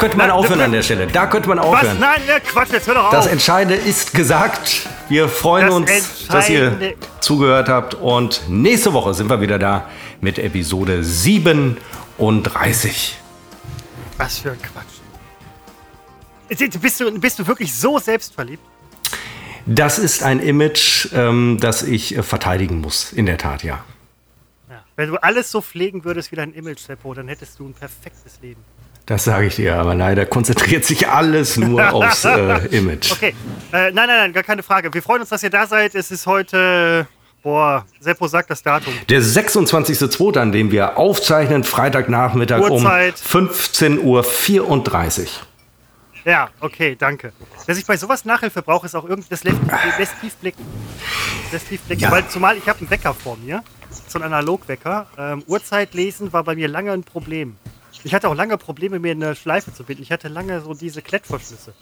Da könnte man Na, aufhören na, an der Stelle. Da könnte man Was? aufhören. Nein, ne, Quatsch, jetzt hör doch auf. Das Entscheidende ist gesagt. Wir freuen Das uns, dass ihr zugehört habt. Und nächste Woche sind wir wieder da mit Episode 37. Was für ein Quatsch. Bist du, bist du wirklich so selbstverliebt? Das ist ein Image, ähm, das ich äh, verteidigen muss. In der Tat, ja. Ja. Wenn du alles so pflegen würdest wie dein Image, Seppo, dann hättest du ein perfektes Leben. Das sage ich dir, aber leider konzentriert sich alles nur aufs äh, Image. Okay. Äh, nein, nein, nein, gar keine Frage. Wir freuen uns, dass ihr da seid. Es ist heute. Boah, Seppo sagt das Datum. Der 26.02., an dem wir aufzeichnen, Freitagnachmittag Uhrzeit. um 15.34 Uhr. Ja, okay, danke. Dass ich bei sowas Nachhilfe brauche, ist auch irgendwie, das lässt, lässt tief blicken. Das tief blicken. Ja. Weil zumal ich habe einen Wecker vor mir, so einen Analogwecker. Ähm, Uhrzeit lesen war bei mir lange ein Problem. Ich hatte auch lange Probleme, mir eine Schleife zu binden. Ich hatte lange so diese Klettverschlüsse.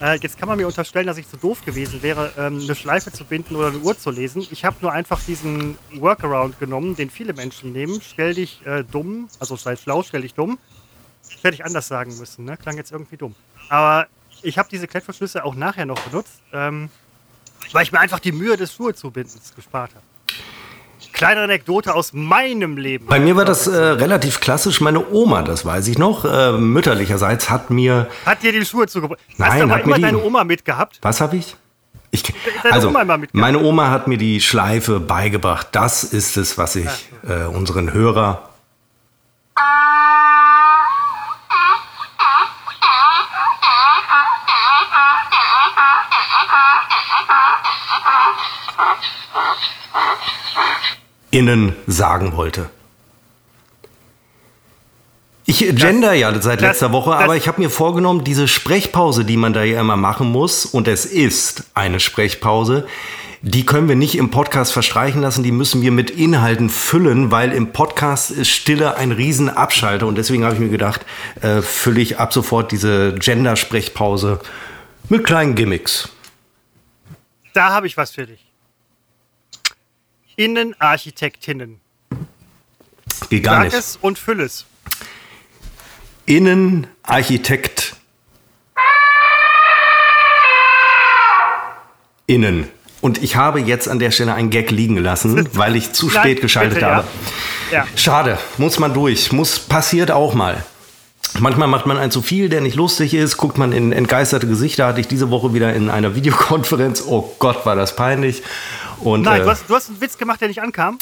Äh, jetzt kann man mir unterstellen, dass ich zu doof gewesen wäre, ähm, eine Schleife zu binden oder eine Uhr zu lesen. Ich habe nur einfach diesen Workaround genommen, den viele Menschen nehmen. Stell dich äh, dumm, also sei schlau, stell dich dumm. Hätte ich anders sagen müssen, ne? Klang jetzt irgendwie dumm. Aber ich habe diese Klettverschlüsse auch nachher noch benutzt, ähm, weil ich mir einfach die Mühe des Schuhezubindens gespart habe. Kleine Anekdote aus meinem Leben. Bei mir war das äh, relativ klassisch. Meine Oma, das weiß ich noch, äh, mütterlicherseits hat mir. Hat dir die Schuhe zugebracht? Hast Nein, du aber hat mir immer die- deine Oma mitgehabt? Was habe ich? ich also, Oma meine Oma hat mir die Schleife beigebracht. Das ist es, was ich äh, unseren Hörer. Innen sagen wollte. Ich gender ja seit das- letzter Woche, das- aber ich habe mir vorgenommen, diese Sprechpause, die man da ja immer machen muss, und es ist eine Sprechpause, die können wir nicht im Podcast verstreichen lassen, die müssen wir mit Inhalten füllen, weil im Podcast ist Stille ein Riesenabschalter und deswegen habe ich mir gedacht, äh, fülle ich ab sofort diese Gender-Sprechpause mit kleinen Gimmicks. Da habe ich was für dich. Innenarchitektinnen. Geht gar Sag nicht. es und füll es. Innenarchitekt. Innen. Und ich habe jetzt an der Stelle einen Gag liegen gelassen, weil ich zu Nein, spät geschaltet bitte, ja. habe. Ja. Schade, muss man durch. Muss passiert auch mal. Manchmal macht man ein zu viel, der nicht lustig ist, guckt man in entgeisterte Gesichter. Hatte ich diese Woche wieder in einer Videokonferenz. Oh Gott, war das peinlich. Und, Nein, äh, du, hast, du hast einen Witz gemacht, der nicht ankam.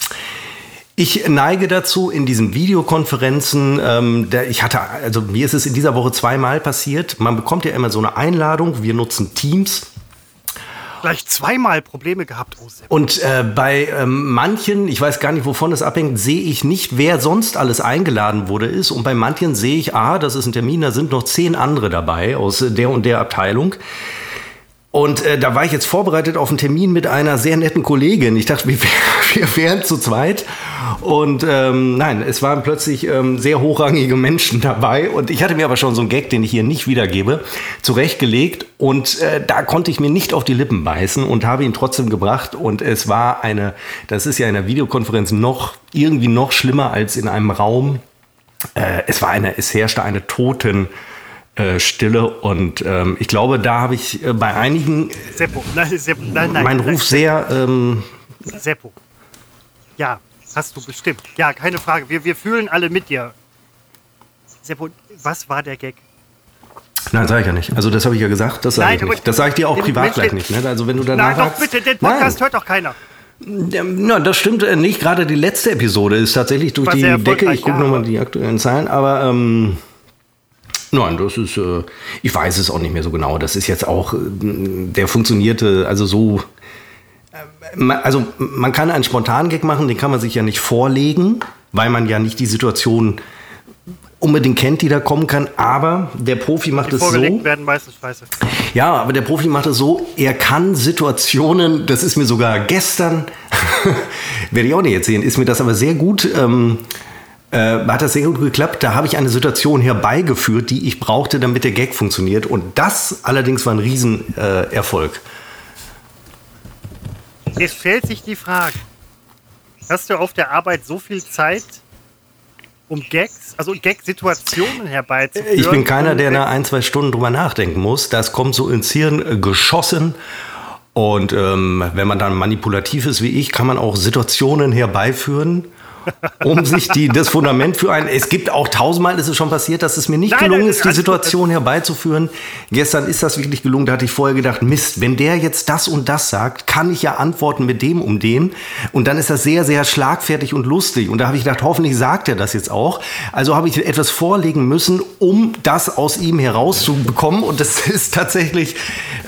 ich neige dazu in diesen Videokonferenzen, ähm, der, ich hatte, also mir ist es in dieser Woche zweimal passiert. Man bekommt ja immer so eine Einladung. Wir nutzen Teams. Gleich zweimal Probleme gehabt. Oh. Und äh, bei ähm, manchen, ich weiß gar nicht, wovon das abhängt, sehe ich nicht, wer sonst alles eingeladen wurde ist. Und bei manchen sehe ich, ah, das ist ein Termin, da sind noch zehn andere dabei aus der und der Abteilung. Und äh, da war ich jetzt vorbereitet auf einen Termin mit einer sehr netten Kollegin. Ich dachte, wir, wir wären zu zweit. Und ähm, nein, es waren plötzlich ähm, sehr hochrangige Menschen dabei. Und ich hatte mir aber schon so einen Gag, den ich hier nicht wiedergebe, zurechtgelegt. Und äh, da konnte ich mir nicht auf die Lippen beißen und habe ihn trotzdem gebracht. Und es war eine, das ist ja in der Videokonferenz noch irgendwie noch schlimmer als in einem Raum. Äh, es war eine, es herrschte eine Toten. Äh, Stille und ähm, ich glaube, da habe ich äh, bei einigen Seppo. Nein, Seppo. Nein, nein. meinen nein, Ruf sehr ähm, Seppo. Ja, hast du bestimmt. Ja, keine Frage. Wir, wir fühlen alle mit dir. Seppo, was war der Gag? Nein, sage ich ja nicht. Also das habe ich ja gesagt, das sage Nein, ich nicht. Das sage ich dir auch privat gleich nicht. Ne? Also wenn du Nein, danach doch fragst- bitte, den Podcast Nein. hört doch keiner. Ja, das stimmt äh, nicht. Gerade die letzte Episode ist tatsächlich durch War die Decke. Ich gucke ja, nochmal die aktuellen Zahlen, aber ähm, nein, das ist, äh, ich weiß es auch nicht mehr so genau. Das ist jetzt auch, äh, der funktionierte, also so, äh, also man kann einen spontanen Gag machen, den kann man sich ja nicht vorlegen, weil man ja nicht die Situation unbedingt kennt, die da kommen kann. Aber der Profi macht Die es so. werden meistens scheiße. Ja, aber der Profi macht es so, er kann Situationen, das ist mir sogar gestern, werde ich auch nicht erzählen, ist mir das aber sehr gut, ähm, äh, hat das sehr gut geklappt. Da habe ich eine Situation herbeigeführt, die ich brauchte, damit der Gag funktioniert. Und das allerdings war ein Riesenerfolg. Äh. Jetzt stellt sich die Frage, hast du auf der Arbeit so viel Zeit, um Gags, also Gag-Situationen herbeizuführen. Ich bin keiner, der nach ein, zwei Stunden drüber nachdenken muss. Das kommt so ins Hirn geschossen. Und ähm, wenn man dann manipulativ ist wie ich, kann man auch Situationen herbeiführen, um sich die, das Fundament für ein. Es gibt auch tausendmal ist es schon passiert, dass es mir nicht Nein, gelungen nein, ist, die Situation herbeizuführen. Gestern ist das wirklich gelungen. Da hatte ich vorher gedacht, Mist, wenn der jetzt das und das sagt, kann ich ja antworten mit dem um dem. Und dann ist das sehr, sehr schlagfertig und lustig. Und da habe ich gedacht, hoffentlich sagt er das jetzt auch. Also habe ich etwas vorlegen müssen, um das aus ihm herauszubekommen. Und das ist tatsächlich,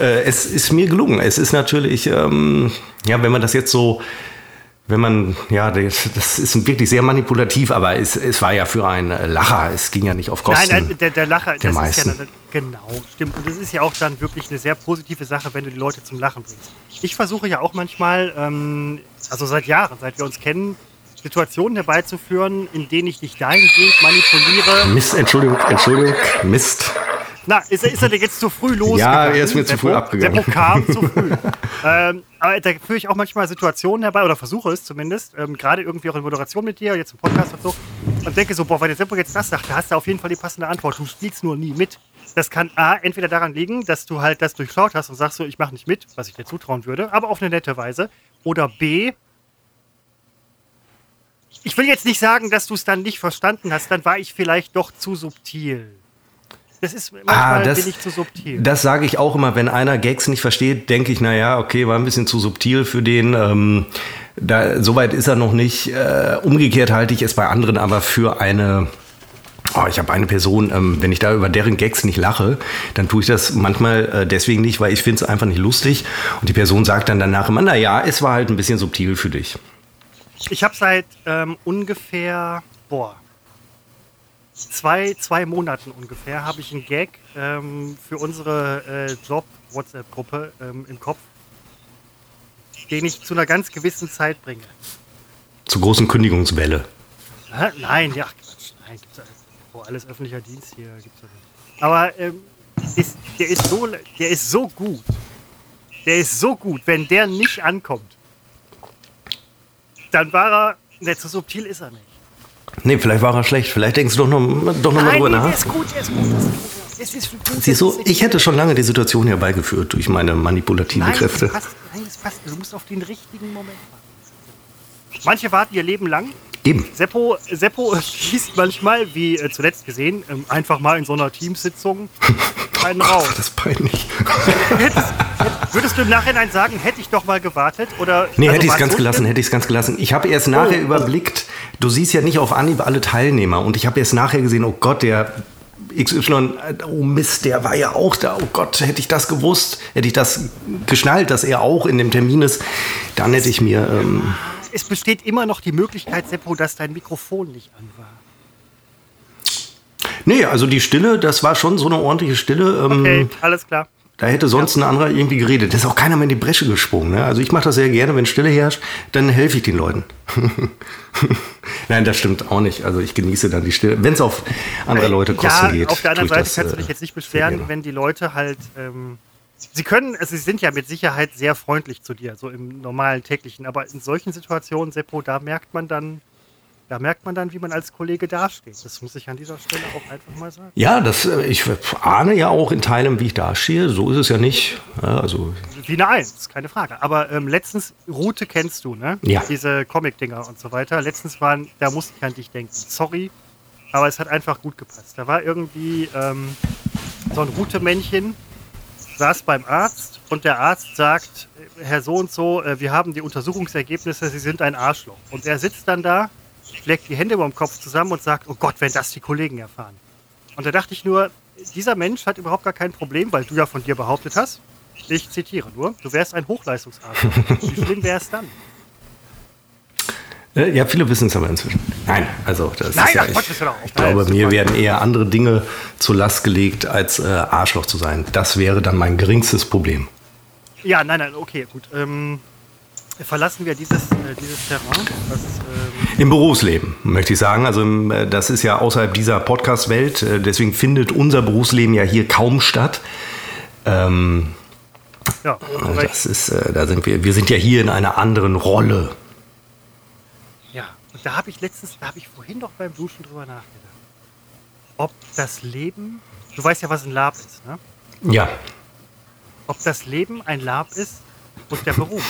äh, es ist mir gelungen. Es ist natürlich, ähm, ja, wenn man das jetzt so wenn man, ja, das, ist wirklich sehr manipulativ, aber es, es war ja für einen Lacher. Es ging ja nicht auf Kosten. Nein, nein, der, der Lacher, der das meisten. ist ja genau, stimmt. Und das ist ja auch dann wirklich eine sehr positive Sache, wenn du die Leute zum Lachen bringst. Ich versuche ja auch manchmal, ähm, also seit Jahren, seit wir uns kennen, Situationen herbeizuführen, in denen ich dich dahingehend manipuliere. Mist, Entschuldigung, Entschuldigung, Mist. Na, ist, er- ist er denn jetzt zu früh losgegangen? Ja, er ist mir zu früh abgegangen. Seppo kam zu früh. ähm, aber da führe ich auch manchmal Situationen herbei, oder versuche es zumindest, ähm, gerade irgendwie auch in Moderation mit dir, jetzt im Podcast und so, und denke so, boah, wenn der Seppo jetzt das sagt, da hast du auf jeden Fall die passende Antwort. Du spielst nur nie mit. Das kann A, entweder daran liegen, dass du halt das durchschaut hast und sagst so, ich mache nicht mit, was ich dir zutrauen würde, aber auf eine nette Weise. Oder B, ich will jetzt nicht sagen, dass du es dann nicht verstanden hast, dann war ich vielleicht doch zu subtil. Das ist manchmal Ah, das- bin ich zu subtil. Das sage ich auch immer, wenn einer Gags nicht versteht, denke ich, naja, okay, war ein bisschen zu subtil für den. Ähm, da, Soweit ist er noch nicht. Äh, umgekehrt halte ich es bei anderen aber für eine. Oh, ich habe eine Person, ähm, wenn ich da über deren Gags nicht lache, dann tue ich das manchmal äh, deswegen nicht, weil ich finde es einfach nicht lustig. Und die Person sagt dann danach immer, naja, es war halt ein bisschen subtil für dich. Ich habe seit ähm, ungefähr, boah, zwei, zwei Monaten ungefähr, habe ich einen Gag ähm, für unsere äh, Job-WhatsApp-Gruppe ähm, im Kopf, den ich zu einer ganz gewissen Zeit bringe. Zur großen Kündigungswelle. Hä? Nein, ja, Quatsch, nein, gibt's ja, oh, alles öffentlicher Dienst hier gibt's ja nicht. Aber ähm, ist, der, ist so, der ist so gut. Der ist so gut, wenn der nicht ankommt, dann war er, ne, zu subtil ist er nicht. Nee, vielleicht war er schlecht. Vielleicht denkst du doch noch, doch noch mal drüber nee, nach. ist gut, ist gut. Es ist. Siehst du, ich hätte schon lange die Situation herbeigeführt durch meine manipulativen nein, Kräfte. Das passt, nein, das passt. Du musst auf den richtigen Moment warten. Manche warten ihr Leben lang. Eben. Seppo, Seppo schießt manchmal, wie äh, zuletzt gesehen, ähm, einfach mal in so einer Teamsitzung einen raus. Das ist peinlich. Hättest, würdest du im Nachhinein sagen, hätte ich doch mal gewartet? Oder, Nee, also hätte ich es ganz gelassen, hätte ich es ganz gelassen. Ich habe erst nachher Oh, oh. überblickt, du siehst ja nicht auf Anhieb alle Teilnehmer und ich habe erst nachher gesehen, oh Gott, der XY, oh Mist, der war ja auch da. Oh Gott, hätte ich das gewusst, hätte ich das geschnallt, dass er auch in dem Termin ist, dann hätte ich mir, ähm, Es besteht immer noch die Möglichkeit, Seppo, dass dein Mikrofon nicht an war. Nee, also die Stille, das war schon so eine ordentliche Stille. Ähm, Okay, alles klar. Da hätte sonst ein anderer irgendwie geredet. Da ist auch keiner mehr in die Bresche gesprungen. Ne? Also ich mache das sehr gerne, wenn Stille herrscht, dann helfe ich den Leuten. Nein, das stimmt auch nicht. Also ich genieße dann die Stille. Wenn es auf andere Leute Kosten ja, geht. auf der anderen Seite das, kannst du äh, dich jetzt nicht beschweren, wenn die Leute halt. Ähm, sie können, also sie sind ja mit Sicherheit sehr freundlich zu dir, so im normalen täglichen. Aber in solchen Situationen, Seppo, da merkt man dann, da merkt man dann, wie man als Kollege dasteht. Das muss ich an dieser Stelle auch einfach mal sagen. Ja, das, äh, ich ahne ja auch in Teilen, wie ich dastehe. So ist es ja nicht. Ja, also Wie eine Eins, keine Frage. Aber ähm, letztens, Route kennst du, ne? Ja. Diese Comic-Dinger und so weiter. Letztens waren, da musste ich an dich denken. Sorry, aber es hat einfach gut gepasst. Da war irgendwie ähm, so ein Route-Männchen, saß beim Arzt und der Arzt sagt, äh, Herr so und so, äh, wir haben die Untersuchungsergebnisse, Sie sind ein Arschloch. Und er sitzt dann da, schlägt die Hände über dem Kopf zusammen und sagt, oh Gott, wenn das die Kollegen erfahren. Und da dachte ich nur, dieser Mensch hat überhaupt gar kein Problem, weil du ja von dir behauptet hast, ich zitiere nur, du wärst ein Hochleistungsarzt. Wie schlimm wäre es dann? äh, ja, viele wissen es aber inzwischen. Nein, also das Nein, ist ja, ich, ich glaube, mir werden eher andere Dinge zur Last gelegt, als äh, Arschloch zu sein. Das wäre dann mein geringstes Problem. Ja, nein, nein, okay, gut. Ähm, verlassen wir dieses, äh, dieses Terrain. Das, ähm, Im Berufsleben, möchte ich sagen. Also im, äh, das ist ja außerhalb dieser Podcast-Welt. äh, Deswegen findet unser Berufsleben ja hier kaum statt. Ähm, ja, das ist, äh, da sind wir, wir sind ja hier in einer anderen Rolle. ja. Und da habe ich letztens, da habe ich vorhin doch beim Duschen drüber nachgedacht. Ob das Leben, du weißt ja, was ein Lab ist, ne? Ja. Ob das Leben ein Lab ist und der Beruf.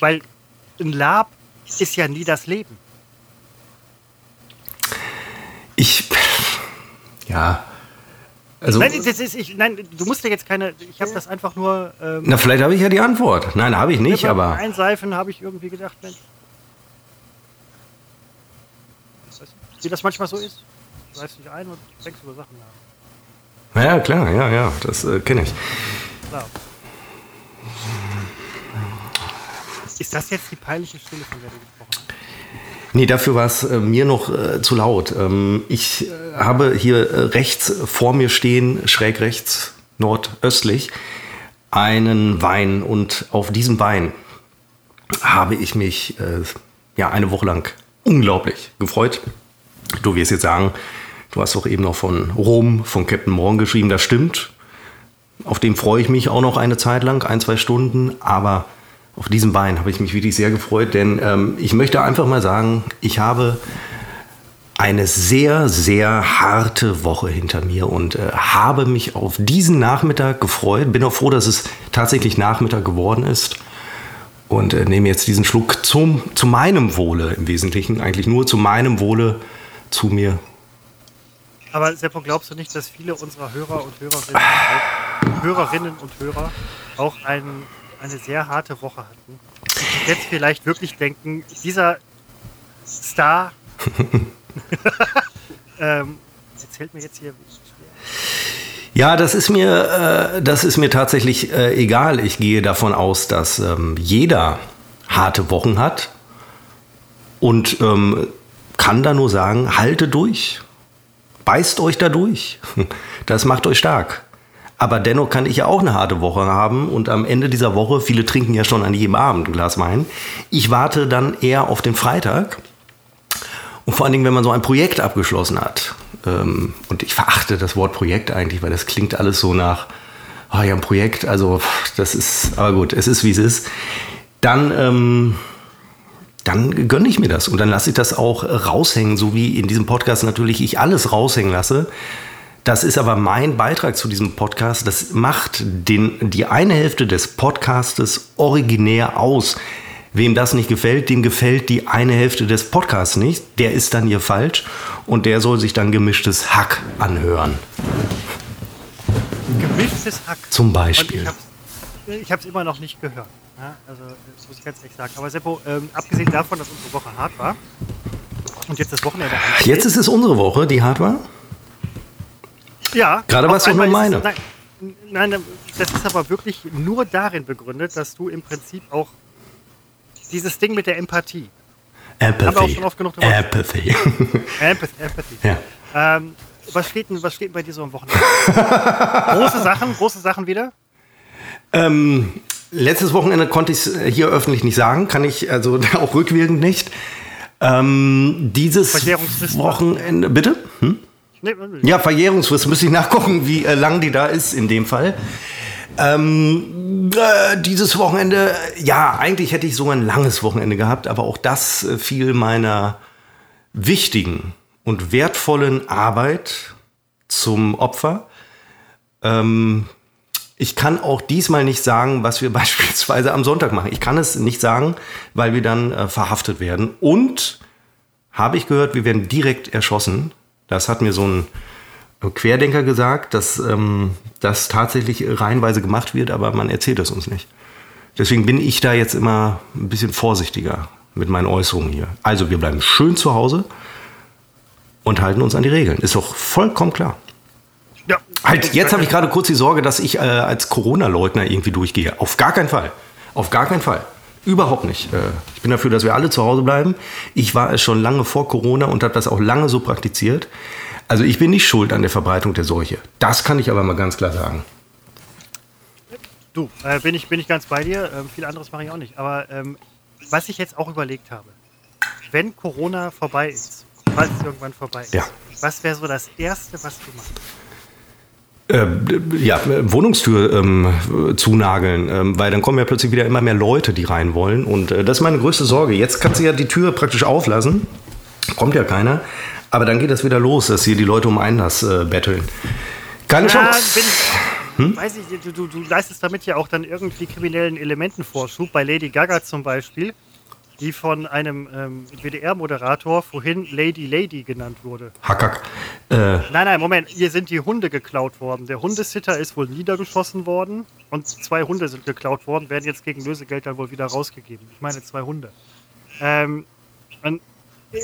Weil ein Lab ist ja nie das Leben. Ich. Ja. Also, Nein, das ist, ich, nein, du musst ja jetzt keine. Ich habe das einfach nur. Ähm, na, vielleicht habe ich ja die Antwort. Nein, habe ich nicht, aber. Einseifen habe ich irgendwie gedacht, Mensch. Wie das manchmal so ist. Du seifst dich ein und denkst über Sachen nach. Ja, klar, ja, ja, das äh, kenne ich. Klar. Ist das jetzt die peinliche Stille, von der du gesprochen hast? Nee, dafür war es äh, mir noch äh, zu laut. Ähm, ich äh, habe hier äh, rechts vor mir stehen, schräg rechts, nordöstlich, einen Wein. Und auf diesem Wein habe ich mich äh, ja, eine Woche lang unglaublich gefreut. Du wirst jetzt sagen, du hast doch eben noch von Rom, von Captain Morgan geschrieben. Das stimmt. Auf dem freue ich mich auch noch eine Zeit lang, ein, zwei Stunden. Aber auf diesem Bein habe ich mich wirklich sehr gefreut, denn ähm, ich möchte einfach mal sagen, ich habe eine sehr, sehr harte Woche hinter mir und äh, habe mich auf diesen Nachmittag gefreut. Bin auch froh, dass es tatsächlich Nachmittag geworden ist. Und äh, nehme jetzt diesen Schluck zum, zu meinem Wohle im Wesentlichen, eigentlich nur zu meinem Wohle zu mir. Aber Seppo, glaubst du nicht, dass viele unserer Hörer und Hörerinnen, Hörerinnen und Hörer auch ein, eine sehr harte Woche hatten? Jetzt vielleicht wirklich denken, dieser Star ähm, erzählt mir jetzt hier. Ja, das ist mir, äh, das ist mir tatsächlich äh, egal. Ich gehe davon aus, dass ähm, jeder harte Wochen hat und ähm, kann da nur sagen, halte durch. Beißt euch da durch. Das macht euch stark. Aber dennoch kann ich ja auch eine harte Woche haben und am Ende dieser Woche, viele trinken ja schon an jedem Abend ein Glas Wein. Ich warte dann eher auf den Freitag. Und vor allen Dingen, wenn man so ein Projekt abgeschlossen hat. Ähm, und ich verachte das Wort Projekt eigentlich, weil das klingt alles so nach, ah ja, ein Projekt, also das ist, aber gut, es ist wie es ist. Dann, ähm, dann gönne ich mir das und dann lasse ich das auch raushängen, so wie in diesem Podcast natürlich ich alles raushängen lasse. Das ist aber mein Beitrag zu diesem Podcast. Das macht den, die eine Hälfte des Podcastes originär aus. Wem das nicht gefällt, dem gefällt die eine Hälfte des Podcasts nicht. Der ist dann hier falsch und der soll sich dann gemischtes Hack anhören. Gemischtes Hack. Zum Und Beispiel. ich hab's, ich habe es immer noch nicht gehört. Ja, also das muss ich ganz ehrlich sagen. Aber Seppo, ähm, abgesehen davon, dass unsere Woche hart war und jetzt das Wochenende ansteht, Jetzt ist es unsere Woche, die hart war. Ja, Gerade was doch nur meine. Nein, nein, das ist aber wirklich nur darin begründet, dass du im Prinzip auch dieses Ding mit der Empathie, Haben wir auch Empathy. schon oft genug drüber Empathy. Empath Empathy. ja. Ähm, was, steht denn, was steht denn bei dir so am Wochenende? große Sachen, große Sachen wieder? Ähm, letztes Wochenende konnte ich es hier öffentlich nicht sagen, kann ich also auch rückwirkend nicht. Ähm, dieses Wochenende, bitte? Hm? Ja, Verjährungsfrist, müsste ich nachgucken, wie äh, lang die da ist in dem Fall. Ähm, äh, dieses Wochenende, ja, eigentlich hätte ich sogar ein langes Wochenende gehabt, aber auch das äh, fiel meiner wichtigen und wertvollen Arbeit zum Opfer. Ähm, ich kann auch diesmal nicht sagen, was wir beispielsweise am Sonntag machen. Ich kann es nicht sagen, weil wir dann äh, verhaftet werden. Und habe ich gehört, wir werden direkt erschossen. Das hat mir so ein Querdenker gesagt, dass ähm, das tatsächlich reihenweise gemacht wird, aber man erzählt es uns nicht. Deswegen bin ich da jetzt immer ein bisschen vorsichtiger mit meinen Äußerungen hier. Also wir bleiben schön zu Hause und halten uns an die Regeln. Ist doch vollkommen klar. Ja. Halt, jetzt habe ich gerade kurz die Sorge, dass ich äh, als Corona-Leugner irgendwie durchgehe. Auf gar keinen Fall. Auf gar keinen Fall. Überhaupt nicht. Äh, ich bin dafür, dass wir alle zu Hause bleiben. Ich war es schon lange vor Corona und habe das auch lange so praktiziert. Also ich bin nicht schuld an der Verbreitung der Seuche. Das kann ich aber mal ganz klar sagen. Du, äh, bin, ich, bin ich ganz bei dir. Ähm, viel anderes mache ich auch nicht. Aber ähm, was ich jetzt auch überlegt habe, wenn Corona vorbei ist, falls es irgendwann vorbei ist, Ja. was wäre so das Erste, was du machst? Äh, ja, Wohnungstür ähm, zunageln, ähm, weil dann kommen ja plötzlich wieder immer mehr Leute, die rein wollen. Und äh, das ist meine größte Sorge. Jetzt kannst du ja die Tür praktisch auflassen, kommt ja keiner. Aber dann geht das wieder los, dass hier die Leute um Einlass äh, betteln. Keine ja, Chance. Hm? Weiß ich, du, du, du leistest damit ja auch dann irgendwie kriminellen Elementen Vorschub. Bei Lady Gaga zum Beispiel die von einem ähm, WDR-Moderator vorhin Lady Lady genannt wurde. Hackhack. Äh. Nein, nein, Moment. Hier sind die Hunde geklaut worden. Der Hundesitter ist wohl niedergeschossen worden und zwei Hunde sind geklaut worden, werden jetzt gegen Lösegeld dann wohl wieder rausgegeben. Ich meine zwei Hunde. Ähm,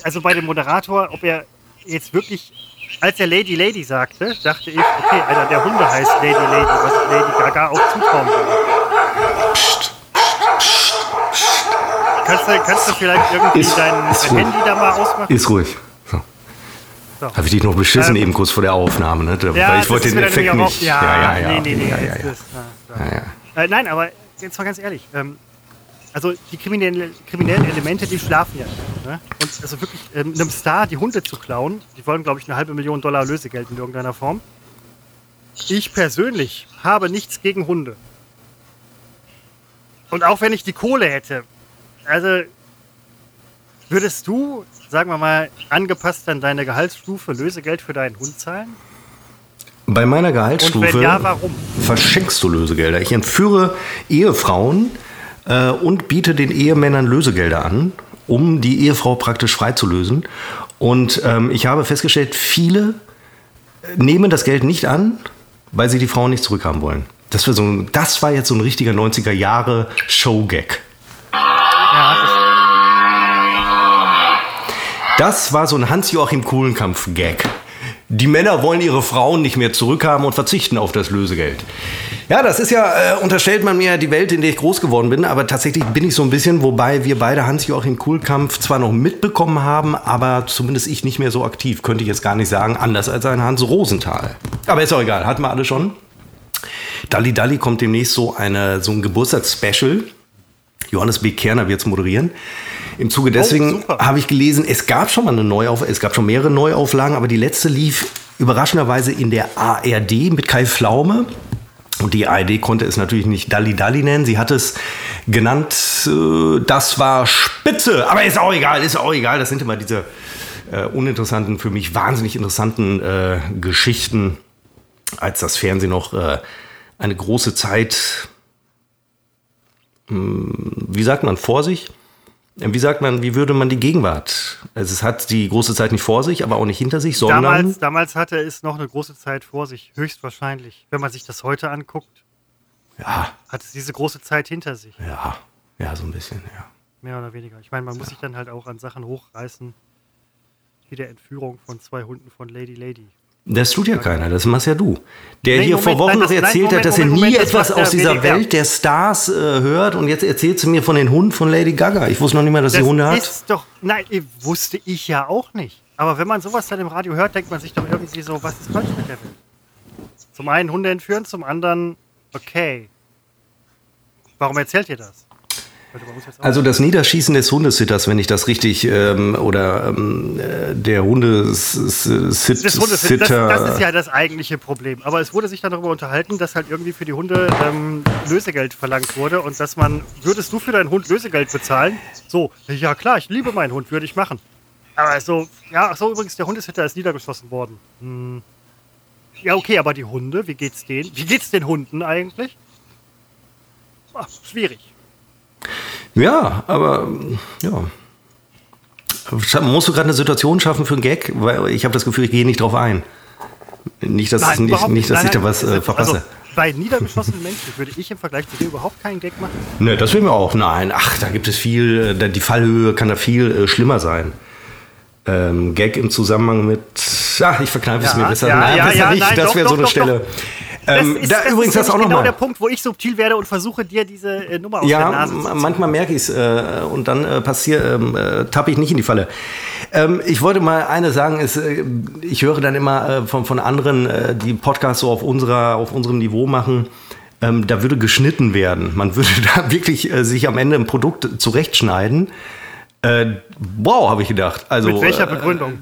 also bei dem Moderator, ob er jetzt wirklich, als er Lady Lady sagte, dachte ich, okay, einer der Hunde heißt Lady Lady, was Lady Gaga auch zutrauen würde. Psst. Kannst du, kannst du vielleicht irgendwie ist, dein ist Handy da mal ausmachen? Ist ruhig. So. So. Habe ich dich noch beschissen ähm, eben kurz vor der Aufnahme, ne? Ja, Weil ich wollte den Effekt nicht. Auch, ja, ja, ja, ja. Nee, nee, nee. Ja, ja, ja. Äh, nein, aber jetzt mal ganz ehrlich. Ähm, also die kriminellen, kriminellen Elemente, die schlafen ja nicht. Ne? Und also wirklich ähm, einem Star die Hunde zu klauen, die wollen, glaube ich, eine halbe Million Dollar Lösegeld in irgendeiner Form. Ich persönlich habe nichts gegen Hunde. Und auch wenn ich die Kohle hätte, also würdest du, sagen wir mal, angepasst an deine Gehaltsstufe Lösegeld für deinen Hund zahlen? Bei meiner Gehaltsstufe ja, warum? verschenkst du Lösegelder. Ich entführe Ehefrauen äh, und biete den Ehemännern Lösegelder an, um die Ehefrau praktisch freizulösen. Und ähm, ich habe festgestellt, viele nehmen das Geld nicht an, weil sie die Frauen nicht zurückhaben wollen. Das war, so, das war jetzt so ein richtiger 90er Jahre Showgag. Das war so ein Hans-Joachim Kuhlenkampf-Gag. Die Männer wollen ihre Frauen nicht mehr zurückhaben und verzichten auf das Lösegeld. Ja, das ist ja, äh, unterstellt man mir, die Welt, in der ich groß geworden bin, aber tatsächlich bin ich so ein bisschen, wobei wir beide Hans-Joachim Kuhlkampf zwar noch mitbekommen haben, aber zumindest ich nicht mehr so aktiv, könnte ich jetzt gar nicht sagen, anders als ein Hans Rosenthal. Aber ist auch egal, hatten wir alle schon. Dalli Dalli kommt demnächst so, eine, so ein Geburtstagsspecial. Johannes B. Kerner wird es moderieren. Im Zuge oh, deswegen oh, habe ich gelesen, es gab schon mal eine Neuauflage, es gab schon mehrere Neuauflagen, aber die letzte lief überraschenderweise in der ARD mit Kai Pflaume. Und die ARD konnte es natürlich nicht Dalli Dalli nennen. Sie hat es genannt, äh, das war Spitze. Aber ist auch egal, ist auch egal. Das sind immer diese äh, uninteressanten, für mich wahnsinnig interessanten äh, Geschichten, als das Fernsehen noch äh, eine große Zeit, mh, hm, wie sagt man, vor sich wie sagt man, wie würde man die Gegenwart? Also es hat die große Zeit nicht vor sich, aber auch nicht hinter sich, sondern. Damals, damals hatte es noch eine große Zeit vor sich, höchstwahrscheinlich. Wenn man sich das heute anguckt, ja. hat es diese große Zeit hinter sich. Ja, ja, so ein bisschen, ja. Mehr oder weniger. Ich meine, man muss sich dann halt auch an Sachen hochreißen, wie der Entführung von zwei Hunden von Lady Lady. Das tut ja keiner, das machst ja du. Der nein, hier Moment, vor Wochen noch erzählt nein, Moment, hat, dass Moment, er nie etwas aus dieser Welt der Stars äh, hört und jetzt erzählt sie mir von den Hunden von Lady Gaga. Ich wusste noch nicht mal, dass das sie Hunde hat. Ist doch, nein, wusste ich ja auch nicht. Aber wenn man sowas dann im Radio hört, denkt man sich doch irgendwie so, was ist falsch mit der Welt? Zum einen Hunde entführen, zum anderen, okay. Warum erzählt ihr das? Also das Niederschießen des Hundesitters, wenn ich das richtig, ähm, oder ähm, äh, der Hundesitter. Das, das, das, ist ja das eigentliche Problem. Aber es wurde sich dann darüber unterhalten, dass halt irgendwie für die Hunde ähm, Lösegeld verlangt wurde und dass man, würdest du für deinen Hund Lösegeld bezahlen? So, ja klar, ich liebe meinen Hund, würde ich machen. Aber so, ja, ach so, übrigens, der Hundesitter ist niedergeschossen worden. Hm. Ja, okay, aber die Hunde, wie geht's denen? Wie geht's den Hunden eigentlich? Ach, schwierig. Ja, aber ja. Musst du gerade eine Situation schaffen für einen Gag? Weil ich habe das Gefühl, ich gehe nicht drauf ein. Nicht, dass, nein, nicht, nicht, dass nein, ich da was äh, verpasse. Also, bei niedergeschossenen Menschen würde ich im Vergleich zu dir überhaupt keinen Gag machen. Ne, das will mir auch. Nein, ach, da gibt es viel, äh, die Fallhöhe kann da viel äh, schlimmer sein. Ähm, Gag im Zusammenhang mit, ach, ich verkneife es mir besser. Ja, nein, ja, besser nicht, nein, das wäre so eine doch, Stelle. Doch. Ähm, ist, da übrigens das auch genau noch der Punkt, wo ich subtil werde und versuche dir diese äh, Nummer aus ja, der Nase zu ziehen. manchmal merke ich es äh, und dann äh, passiert, ähm, äh, tappe ich nicht in die Falle. Ähm, ich wollte mal eine sagen, ist, äh, ich höre dann immer äh, von, von anderen, äh, die Podcasts so auf unserer, auf unserem Niveau machen. Ähm, da würde geschnitten werden. Man würde da wirklich sich am Ende ein Produkt zurechtschneiden. wow, habe ich gedacht. Also, Mit welcher Begründung?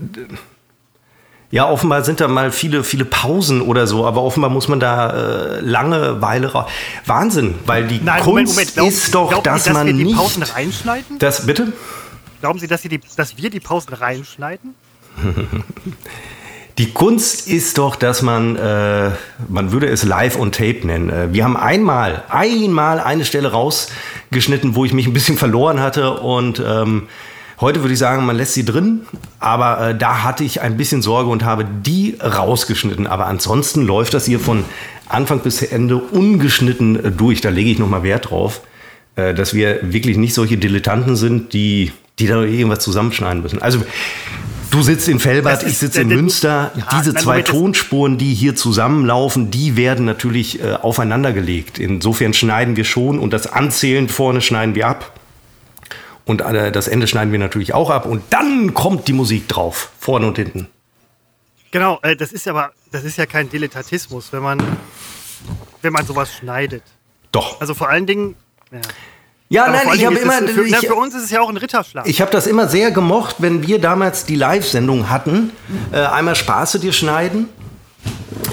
Ja, offenbar sind da mal viele, viele Pausen oder so, aber offenbar muss man da äh, Langeweile raus. Wahnsinn, weil die Nein, Kunst Moment, Moment. Glauben, ist doch, glauben dass Sie, dass man wir die nicht. Pausen reinschneiden? Das bitte? Glauben Sie, dass, Sie die, dass wir die Pausen reinschneiden? Die Kunst ist doch, dass man, äh, man würde es live on tape nennen. Äh, Wir haben einmal, einmal eine Stelle rausgeschnitten, wo ich mich ein bisschen verloren hatte und ähm, heute würde ich sagen, man lässt sie drin, aber äh, da hatte ich ein bisschen Sorge und habe die rausgeschnitten. Aber ansonsten läuft das hier von Anfang bis Ende ungeschnitten äh, durch. Da lege ich nochmal Wert drauf, äh, dass wir wirklich nicht solche Dilettanten sind, die, die da irgendwas zusammenschneiden müssen. Also Du sitzt in Felbert, Das ist ich sitze in der- Münster. Ja, Diese nein, zwei das- Tonspuren, die hier zusammenlaufen, die werden natürlich äh, aufeinandergelegt. Insofern schneiden wir schon und das Anzählen vorne schneiden wir ab. Und das Ende schneiden wir natürlich auch ab. Und dann kommt die Musik drauf, vorne und hinten. Genau, äh, das ist aber, das ist ja kein Dilettantismus, wenn man, wenn man sowas schneidet. Doch. Also vor allen Dingen. Ja. Ja, Aber nein, ich habe immer. für, na, ich, für uns ist es ja auch ein Ritterschlag. Ich habe das immer sehr gemocht, wenn wir damals die Live-Sendung hatten. Äh, einmal Spaße dir schneiden.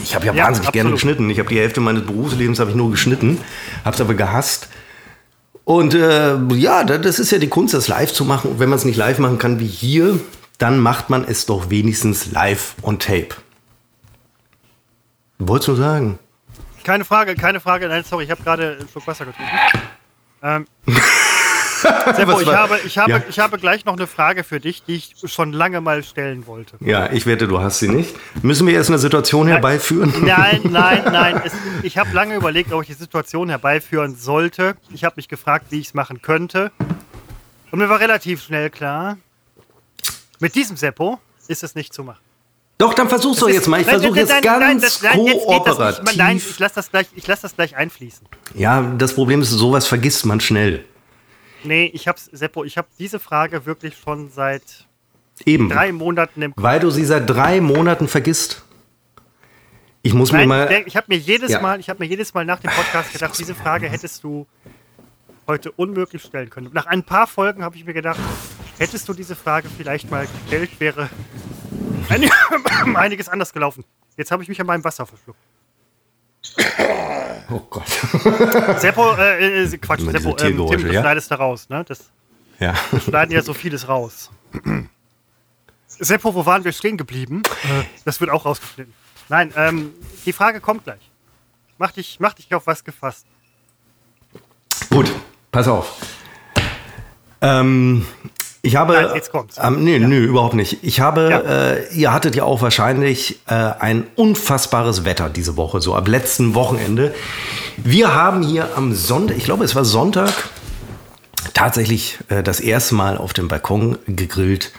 Ich habe ja, Ja, wahnsinnig gerne absolut. geschnitten. Ich habe die Hälfte meines Berufslebens habe ich nur geschnitten, habe es aber gehasst. Und äh, ja, da- das ist ja die Kunst, das live zu machen. Und wenn man es nicht live machen kann wie hier, dann macht man es doch wenigstens live on tape. Wolltest du sagen? Keine Frage, keine Frage. Nein, sorry, ich habe gerade einen Schluck Wasser getrunken. Ähm, Seppo, Was ich habe, ich, habe, Ja. ich habe gleich noch eine Frage für dich, die ich schon lange mal stellen wollte. Ja, ich wette, du hast sie nicht. Müssen wir erst eine Situation herbeiführen? Nein, nein, nein. Es, ich habe lange überlegt, ob ich die Situation herbeiführen sollte. Ich habe mich gefragt, wie ich es machen könnte. Und mir war relativ schnell klar, mit diesem Seppo ist es nicht zu machen. Doch, dann versuch's doch jetzt mal. Ich versuche jetzt nein, ganz nein, das- nein, jetzt geht das nicht. kooperativ. Nein, ich lasse das, gleich- ich lass das gleich einfließen. Ja, das Problem ist, sowas vergisst man schnell. Nee, ich hab's, Seppo, ich habe diese Frage wirklich schon seit Eben. drei Monaten im Kopf. Weil du sie seit drei Monaten vergisst. Ich muss mir Nein, mal. ich, denk- ich habe mir jedes Ja. Mal, ich habe mir jedes Mal nach dem Podcast gedacht, diese Frage hättest du heute unmöglich stellen können. Nach ein paar Folgen habe ich mir gedacht, hättest du diese Frage vielleicht mal gestellt, wäre ein- einiges anders gelaufen. Jetzt habe ich mich an meinem Wasser verschluckt. Oh Gott. Seppo, äh, äh, Quatsch, Immer Seppo, ähm, Tim, du ja? schneidest da raus, ne? Das Ja. wir schneiden ja so vieles raus. Seppo, wo waren wir stehen geblieben? Das wird auch rausgeschnitten. Nein, ähm, die Frage kommt gleich. Mach dich, mach dich auf was gefasst. Gut, pass auf. Ähm, ich habe. Nein, jetzt kommt's. Ähm, nee, nö, überhaupt nicht. Ich habe, Ja. äh, ihr hattet ja auch wahrscheinlich äh, ein unfassbares Wetter diese Woche, so ab letzten Wochenende. Wir haben hier am Sonntag, ich glaube, es war Sonntag, tatsächlich äh, das erste Mal auf dem Balkon gegrillt.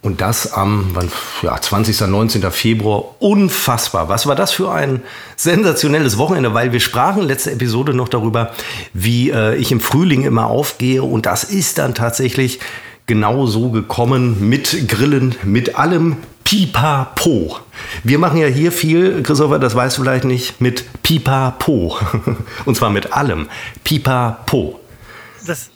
Und das am wann, ja, 20. 19. Februar. Unfassbar. Was war das für ein sensationelles Wochenende? Weil wir sprachen letzte Episode noch darüber, wie äh, ich im Frühling immer aufgehe. Und das ist dann tatsächlich genau so gekommen mit Grillen, mit allem Pipapo. Wir machen ja hier viel, Christopher, das weißt du vielleicht nicht, mit Pipapo. Und zwar mit allem. Pipapo. Das,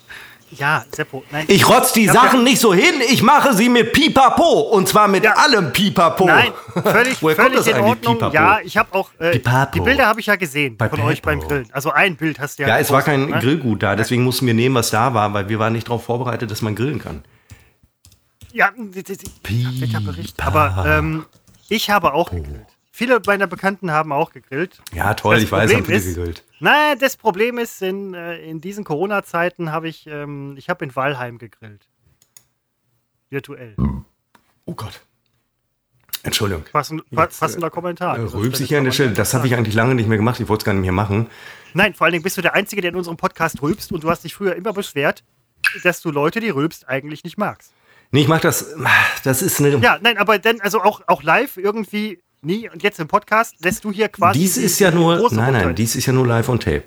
ja, Seppo, nein. Ich rotz die hab ja- Sachen nicht so hin, ich mache sie mit Pipapo. Und zwar mit Ja. allem Pipapo. Nein, völlig, Woher kommt völlig das in eigentlich, Ordnung. Pipapo? Ja, ich habe auch, äh, Pipapo. die Bilder habe ich ja gesehen Bei von euch beim Pipapo. Grillen. Also ein Bild hast du ja Ja, es war kein ne? Grillgut da, deswegen mussten wir nehmen, was da war, weil wir waren nicht darauf vorbereitet, dass man grillen kann. Ja, Wetterbericht. Aber ähm, ich habe auch gegrillt. Viele meiner Bekannten haben auch gegrillt. Ja, toll, Das ich weiß, Problem haben viele ist- gegrillt. Na, das Problem ist, in, äh, in diesen Corona-Zeiten habe ich, ähm, ich habe in Walheim gegrillt. Virtuell. Oh Gott. Entschuldigung. Passend, pa passender Kommentar. Äh, Sonst Rülps hätte ich hier an der Stelle. Das habe ich eigentlich lange nicht mehr gemacht. Ich wollte es gar nicht mehr machen. Nein, vor allen Dingen bist du der Einzige, der in unserem Podcast rülpst und du hast dich früher immer beschwert, dass du Leute, die rülpst, eigentlich nicht magst. Nee, ich mache das. Das ist eine. Ja, nein, aber dann, also auch, auch live irgendwie nie und jetzt im Podcast lässt du hier quasi. dies die- ist ja nur. Nein, nein, dies ist ja nur live on tape.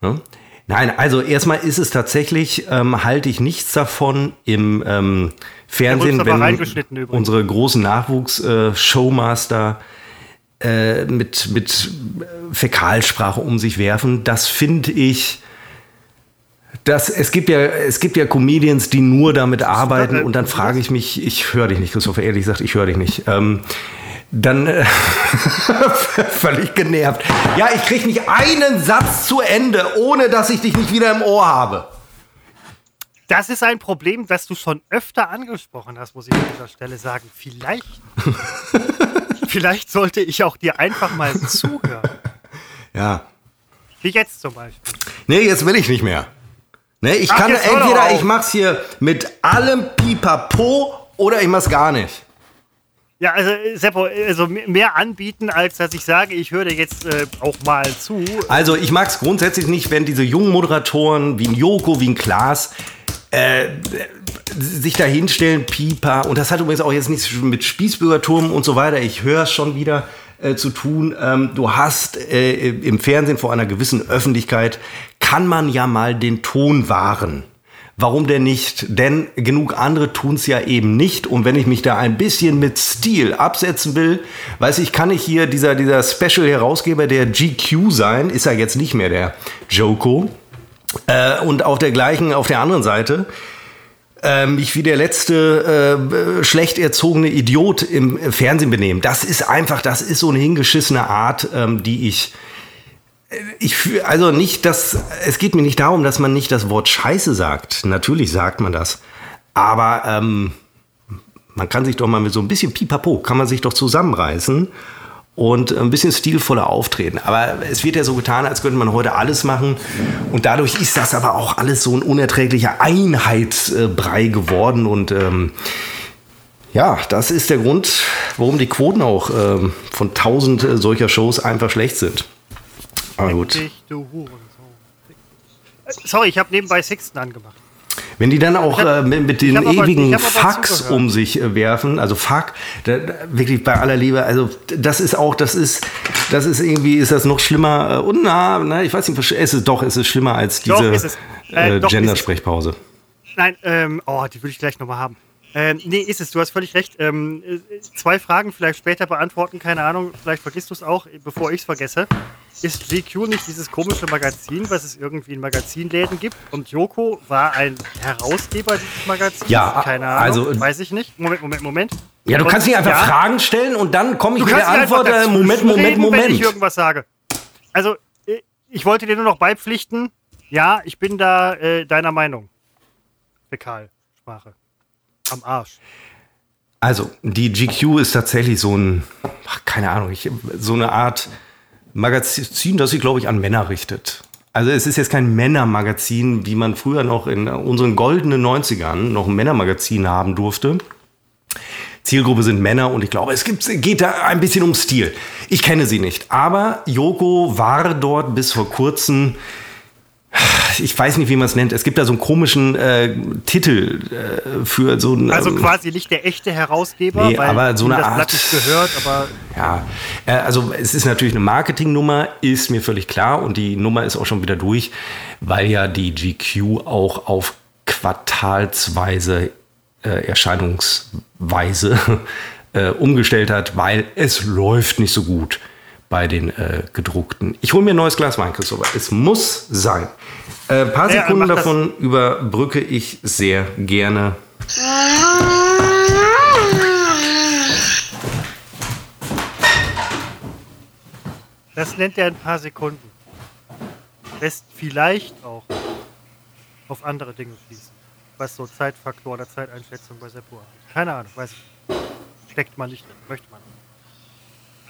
Ne? Nein, also erstmal ist es tatsächlich, ähm, halte ich nichts davon im ähm, Fernsehen, wenn unsere großen Nachwuchs-Showmaster äh, mit, mit äh, Fäkalsprache um sich werfen. Das finde ich Das, es, gibt ja, es gibt ja Comedians, die nur damit arbeiten und dann frage ich mich, ich höre dich nicht, Christopher, ehrlich gesagt, ich höre dich nicht. Ähm, dann äh, völlig genervt. Ja, ich kriege nicht einen Satz zu Ende, ohne dass ich dich nicht wieder im Ohr habe. Das ist ein Problem, das du schon öfter angesprochen hast, muss ich an dieser Stelle sagen. Vielleicht, vielleicht sollte ich auch dir einfach mal zuhören. Ja. Wie jetzt zum Beispiel. Nee, jetzt will ich nicht mehr. Nee, ich Ach, kann entweder ich mach's hier mit allem Pipapo oder ich mach's gar nicht. Ja, also äh, Seppo, also mehr anbieten, als dass ich sage, ich höre jetzt äh, auch mal zu. Also ich mag es grundsätzlich nicht, wenn diese jungen Moderatoren wie ein Joko, wie ein Klaas äh, sich da hinstellen, Pipa. Und das hat übrigens auch jetzt nichts mit Spießbürgerturm und so weiter. Ich höre es schon wieder äh, zu tun. Ähm, du hast äh, im Fernsehen vor einer gewissen Öffentlichkeit, kann man ja mal den Ton wahren. Warum denn nicht? Denn genug andere tun es ja eben nicht. Und wenn ich mich da ein bisschen mit Stil absetzen will, weiß ich, kann ich hier dieser, dieser Special-Herausgeber der GQ sein, ist ja jetzt nicht mehr der Joko. Äh, und auf der gleichen, auf der anderen Seite, äh, mich wie der letzte äh, schlecht erzogene Idiot im Fernsehen benehmen. Das ist einfach, das ist so eine hingeschissene Art, ähm, die ich ich also nicht, dass es geht mir nicht darum, dass man nicht das Wort Scheiße sagt. Natürlich sagt man das, aber ähm, man kann sich doch mal mit so ein bisschen Pipapo kann man sich doch zusammenreißen und ein bisschen stilvoller auftreten. Aber es wird ja so getan, als könnte man heute alles machen und dadurch ist das aber auch alles so ein unerträglicher Einheitsbrei geworden und ähm, ja, das ist der Grund, warum die Quoten auch ähm, von tausend äh, solcher Shows einfach schlecht sind. Aber gut. Dich, du Hurensohn. Äh, Sorry, ich habe nebenbei Sixten angemacht. Wenn die dann auch Ich hab- äh, mit, den ewigen aber Fucks zugehört. um sich äh, werfen, also Fuck, da, da, wirklich bei aller Liebe, also das ist auch, das ist, das ist irgendwie, ist das noch schlimmer, äh, und na, na, ich weiß nicht, es ist doch, es ist schlimmer als diese. Äh, äh. Gender-Sprechpause. Nein, ähm, oh, die würde ich gleich nochmal haben. Ähm, nee, ist es, du hast völlig recht. Ähm, äh, zwei Fragen vielleicht später beantworten, keine Ahnung, vielleicht vergisst du es auch, bevor ich es vergesse. Ist GQ nicht dieses komische Magazin, was es irgendwie in Magazinläden gibt? Und Joko war ein Herausgeber dieses Magazins? Ja, keine Ahnung, also- weiß ich nicht. Moment, Moment, Moment. Ja, du Und- kannst nicht einfach ja, Fragen stellen und dann komme ich mit der Antwort, äh, Moment, Moment, reden, wenn ich Moment. irgendwas sage. Also, äh, ich wollte dir nur noch beipflichten, ja, ich bin da äh, deiner Meinung. Fäkalsprache. Am Arsch. Also, die GQ ist tatsächlich so ein, keine Ahnung, ich, so eine Art Magazin, das sich, glaube ich, an Männer richtet. Also es ist jetzt kein Männermagazin, wie man früher noch in unseren goldenen 90ern noch ein Männermagazin haben durfte. Zielgruppe sind Männer und ich glaube, es gibt, geht da ein bisschen um Stil. Ich kenne sie nicht, aber Joko war dort bis vor kurzem ich weiß nicht, wie man es nennt. Es gibt da so einen komischen äh, Titel äh, für so ein. Also ähm, quasi nicht der echte Herausgeber, Nee, weil aber so eine das Art- Blatt nicht gehört, aber Ja, äh, also es ist natürlich eine Marketingnummer, ist mir völlig klar und die Nummer ist auch schon wieder durch, weil ja die GQ auch auf quartalsweise äh, Erscheinungsweise äh, umgestellt hat, weil es läuft nicht so gut bei den äh, gedruckten. Ich hole mir ein neues Glas Wein, Christopher. Es muss sein. Ein äh, paar Ja, Sekunden das. davon überbrücke ich sehr gerne. das nennt er ein paar Sekunden. Lässt vielleicht auch auf andere Dinge fließen. Was so Zeitfaktor oder Zeiteinschätzung bei Seppo hat. Keine Ahnung, weiß ich. nicht. Steckt man nicht drin, möchte man.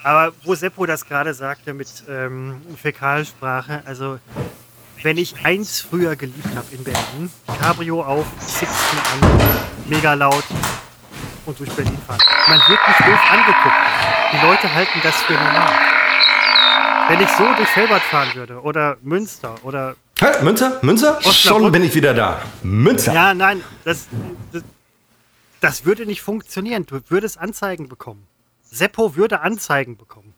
Aber wo Seppo das gerade sagte mit ähm, Fäkalsprache, also wenn ich eins früher geliebt habe in Berlin, Cabrio auf, Sixten an, mega laut und durch Berlin fahren. Man wird nicht doof angeguckt. Die Leute halten das für normal. Wenn ich so durch Felbert fahren würde oder Münster oder Hä? Münzer? Osnabrück. Schon bin ich wieder da. Münzer. ja, nein, das, das, das würde nicht funktionieren. Du würdest Anzeigen bekommen. Seppo würde Anzeigen bekommen.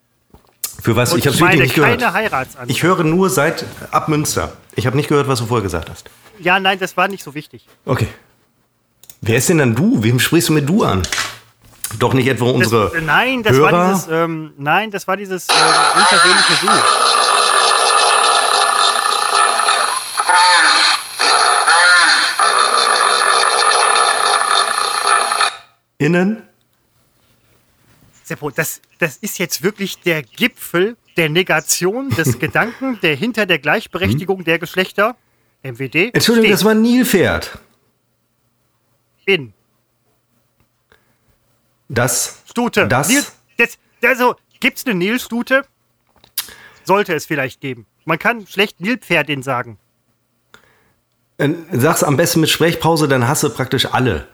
Für was? Und ich habe es nicht gehört. Keine Heiratsanzeige. Ich höre nur seit ab Münster. Ich habe nicht gehört, was du vorher gesagt hast. Ja, nein, das war nicht so wichtig. Okay. Wer ist denn dann du? Wem sprichst du mit du an? Doch nicht etwa unsere. Das, nein, das Hörer? war dieses. Ähm, nein, das war dieses äh, unpersönliche Du. Innen? Seppo, das, das ist jetzt wirklich der Gipfel der Negation des Gedanken, der hinter der Gleichberechtigung der Geschlechter, MWD, Entschuldigung, steht. das war ein Nilpferd. in. Das. Stute. Das. Nil, das, also, gibt's eine Nilstute? Sollte es vielleicht geben. Man kann schlecht Nilpferdin sagen. Äh, sag's am besten mit Sprechpause, dann hast du praktisch alle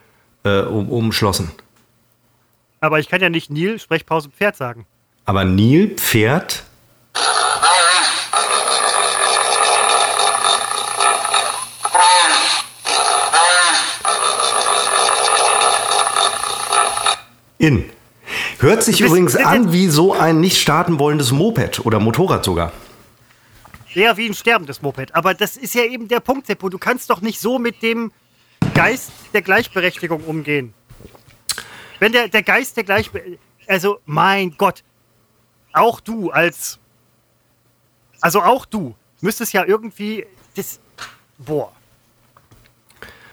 äh, um, umschlossen. Aber ich kann ja nicht Nil, Sprechpause, Pferd sagen. Aber Nilpferd. In. Hört sich bist- übrigens an wie so ein nicht starten wollendes Moped oder Motorrad sogar. Eher wie ein sterbendes Moped. Aber das ist ja eben der Punkt, Seppo. Du kannst doch nicht so mit dem Geist der Gleichberechtigung umgehen. Wenn der, der Geist der Gleichberechtigung. Also, mein Gott. Auch du als. Also, auch du müsstest ja irgendwie. Das. Boah.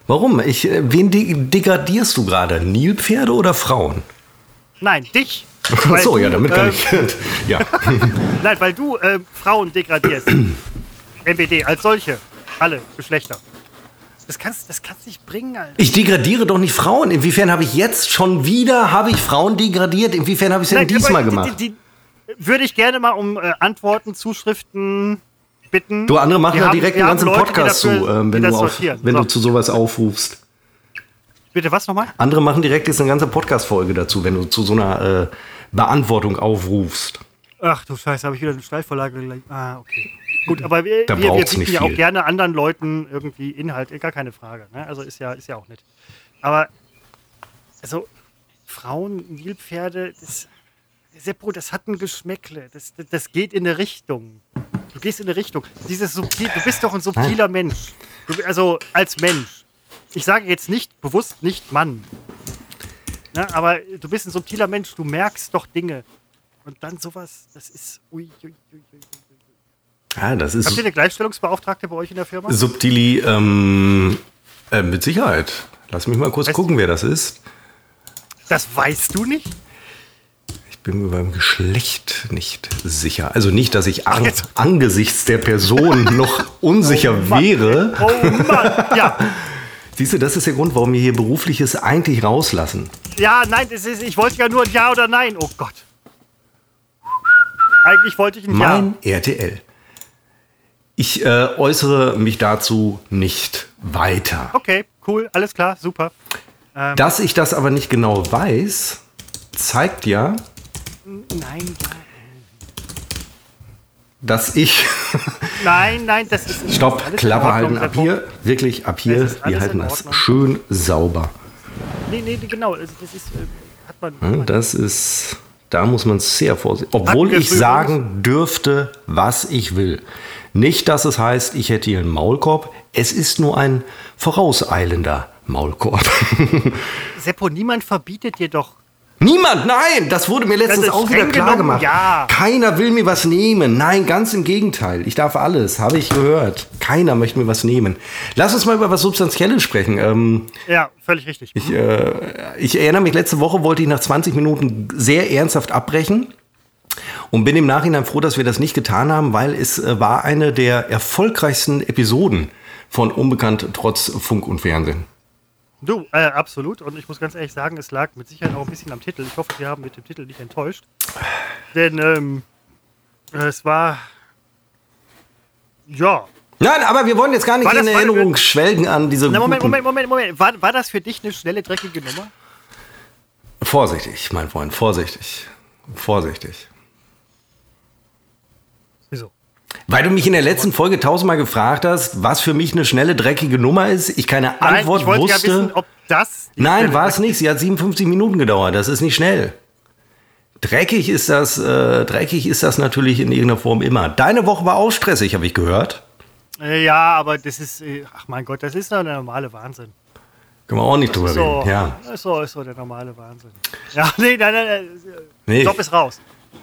Warum? Ich, äh, wen de degradierst du gerade? Nilpferde oder Frauen? Nein, dich. Ach so, du, ja, damit kann äh, ich. ja. Nein, weil du äh, Frauen degradierst. MBD als solche. Alle Geschlechter. Das kannst das kannst nicht bringen, Alter. Ich degradiere doch nicht Frauen. Inwiefern habe ich jetzt schon wieder habe ich Frauen degradiert? Inwiefern habe ich es denn diesmal gemacht? Die, die, die, würde ich gerne mal um äh, Antworten, Zuschriften bitten. Du, andere machen Wir ja direkt einen ganzen Leute, Podcast dafür- zu, die wenn, du, auf, wenn So. du zu sowas aufrufst. Bitte was nochmal? Andere machen direkt jetzt eine ganze Podcast-Folge dazu, wenn du zu so einer äh, Beantwortung aufrufst. Ach du Scheiße, habe ich wieder eine Steilvorlage gelegt. Ah, okay. Gut, aber wir, Da wir, wir bieten ja auch gerne anderen Leuten irgendwie Inhalt, gar keine Frage. Ne? Also ist ja, ist ja auch nett. Aber, also, Frauen, Nilpferde, das, Seppo, das hat ein Geschmäckle. Das, das, das geht in eine Richtung. Du gehst in eine Richtung. Dieses subtil, du bist doch ein subtiler Mensch. Du, also, als Mensch. Ich sage jetzt nicht, bewusst nicht Mann. Ne? Aber du bist ein subtiler Mensch, du merkst doch Dinge. Und dann sowas, das ist. Ui, ui, ui, ui. Ja, das Habt ihr ist eine Gleichstellungsbeauftragte bei euch in der Firma? subtili, ähm, äh, mit Sicherheit. Lass mich mal kurz Weißt- gucken, wer das ist. Das weißt du nicht? Ich bin mir beim Geschlecht nicht sicher. Also nicht, dass ich an, angesichts der Person noch unsicher wäre. Oh Mann! Ja, Siehst du, das ist der Grund, warum wir hier berufliches eigentlich rauslassen. ja, nein, das ist, ich wollte ja nur ein Ja oder Nein. Oh Gott. Eigentlich wollte ich ein Mein RTL. Ich äh, äußere mich dazu nicht weiter. Okay, cool, alles klar, super. Dass ich das aber nicht genau weiß, zeigt ja, Nein, dass ich. nein, nein, das ist. Stopp, alles Klappe Ordnung, halten ab hier. Wirklich ab hier. Wir halten das schön sauber. Nee, nee, genau. Also das ist. Äh, hat man. Ja, Das ist. Da muss man sehr vorsichtig. Obwohl ich sagen dürfte, was ich will. Nicht, dass es heißt, ich hätte hier einen Maulkorb. Es ist nur ein vorauseilender Maulkorb. Seppo, niemand verbietet dir doch. Niemand, nein, das wurde mir letztens auch wieder klar genommen, gemacht. ja. Keiner will mir was nehmen. Nein, ganz im Gegenteil. Ich darf alles, habe ich gehört. Keiner möchte mir was nehmen. Lass uns mal über was Substanzielles sprechen. Ähm, Ja, völlig richtig. ich, äh, ich erinnere mich, letzte Woche wollte ich nach 20 Minuten sehr ernsthaft abbrechen. Und bin im Nachhinein froh, dass wir das nicht getan haben, weil es äh, war eine der erfolgreichsten Episoden von Unbekannt trotz Funk und Fernsehen. Du, äh, absolut. Und ich muss ganz ehrlich sagen, es lag mit Sicherheit auch ein bisschen am Titel. Ich hoffe, Sie haben mit dem Titel nicht enttäuscht. Denn ähm, es war. Ja. Nein, aber wir wollen jetzt gar nicht in Erinnerung schwelgen an diese Na, Moment, Moment, Moment, Moment. War, war das für dich eine schnelle, dreckige Nummer? Vorsichtig, mein Freund, vorsichtig. Vorsichtig. Weil du mich in der letzten Folge tausendmal gefragt hast, was für mich eine schnelle, dreckige Nummer ist, ich keine Nein, Antwort ich wollte wusste. ja wissen, ob das. Nein, war es nicht. Sie hat 57 Minuten gedauert. Das ist nicht schnell. Dreckig ist das, äh, dreckig ist das natürlich in irgendeiner Form immer. Deine Woche war auch stressig, habe ich gehört. Äh, ja, aber das ist. Äh, ach mein Gott, das ist doch der normale Wahnsinn. Können wir auch nicht drüber So, reden. Ja. ist so, ist so der normale Wahnsinn. Ja, nee, nein, nein, nein. äh, Nee. Job ist raus.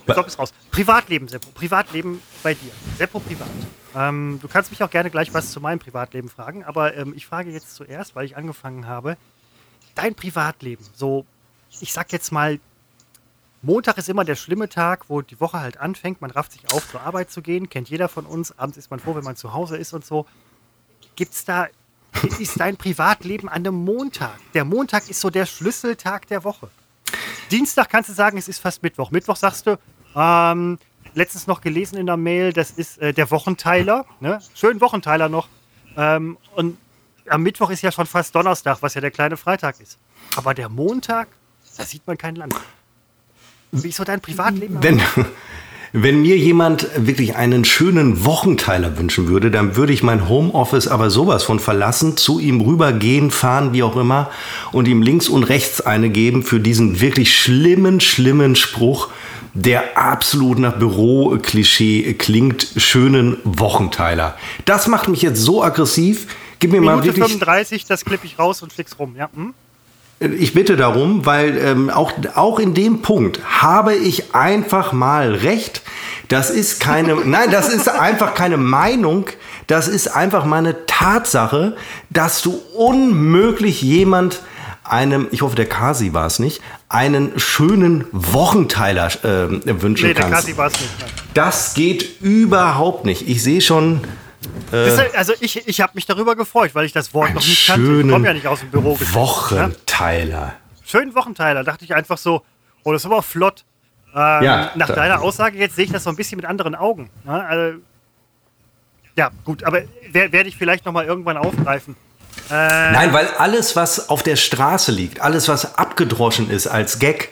Ba- Job ist raus. Privatleben, Seppo. Privatleben bei dir. Seppo privat. Ähm, du kannst mich auch gerne gleich was zu meinem Privatleben fragen, aber ähm, ich frage jetzt zuerst, weil ich angefangen habe. Dein Privatleben, so ich sag jetzt mal, Montag ist immer der schlimme Tag, wo die Woche halt anfängt. Man rafft sich auf, zur Arbeit zu gehen. Kennt jeder von uns. Abends ist man froh, wenn man zu Hause ist und so. Gibt's da, ist dein Privatleben an einem Montag? Der Montag ist so der Schlüsseltag der Woche. Dienstag kannst du sagen, es ist fast Mittwoch. Mittwoch sagst du, ähm, letztens noch gelesen in der Mail, das ist äh, der Wochenteiler. Ne? Schönen Wochenteiler noch. Ähm, und am Mittwoch ist ja schon fast Donnerstag, was ja der kleine Freitag ist. Aber der Montag, da sieht man kein Land. Wie ist so dein Privatleben? Wenn, wenn mir jemand wirklich einen schönen Wochenteiler wünschen würde, dann würde ich mein Homeoffice aber sowas von verlassen, zu ihm rübergehen, fahren, wie auch immer, und ihm links und rechts eine geben für diesen wirklich schlimmen, schlimmen Spruch, der absolut nach Büro-Klischee klingt, schönen Wochenteiler. Das macht mich jetzt so aggressiv. Gib mir Minute mal wirklich. 35, das klippe ich raus und flieg's rum. Ja, hm? Ich bitte darum, weil ähm, auch, auch in dem Punkt habe ich einfach mal recht. Das ist keine, nein, das ist einfach keine Meinung. Das ist einfach mal eine Tatsache, dass du unmöglich jemand einem, ich hoffe, der Kasi war es nicht, einen schönen Wochenteiler äh, wünschen Nee, der kannst. Kasi war es nicht. nein. Das geht überhaupt nicht. Ich sehe schon, ist, also ich, ich habe mich darüber gefreut, weil ich das Wort noch nicht kannte. Ich komme ja nicht aus dem Büro. Ne? Wochenteiler. Schönen Wochenteiler. Dachte ich einfach so, oh, das ist aber flott. Ähm, Ja, nach da- deiner Aussage jetzt sehe ich das so ein bisschen mit anderen Augen. Ne? Also, ja, gut, aber wer- werde ich vielleicht noch mal irgendwann aufgreifen. Äh, Nein, weil alles, was auf der Straße liegt, alles, was abgedroschen ist als Gag,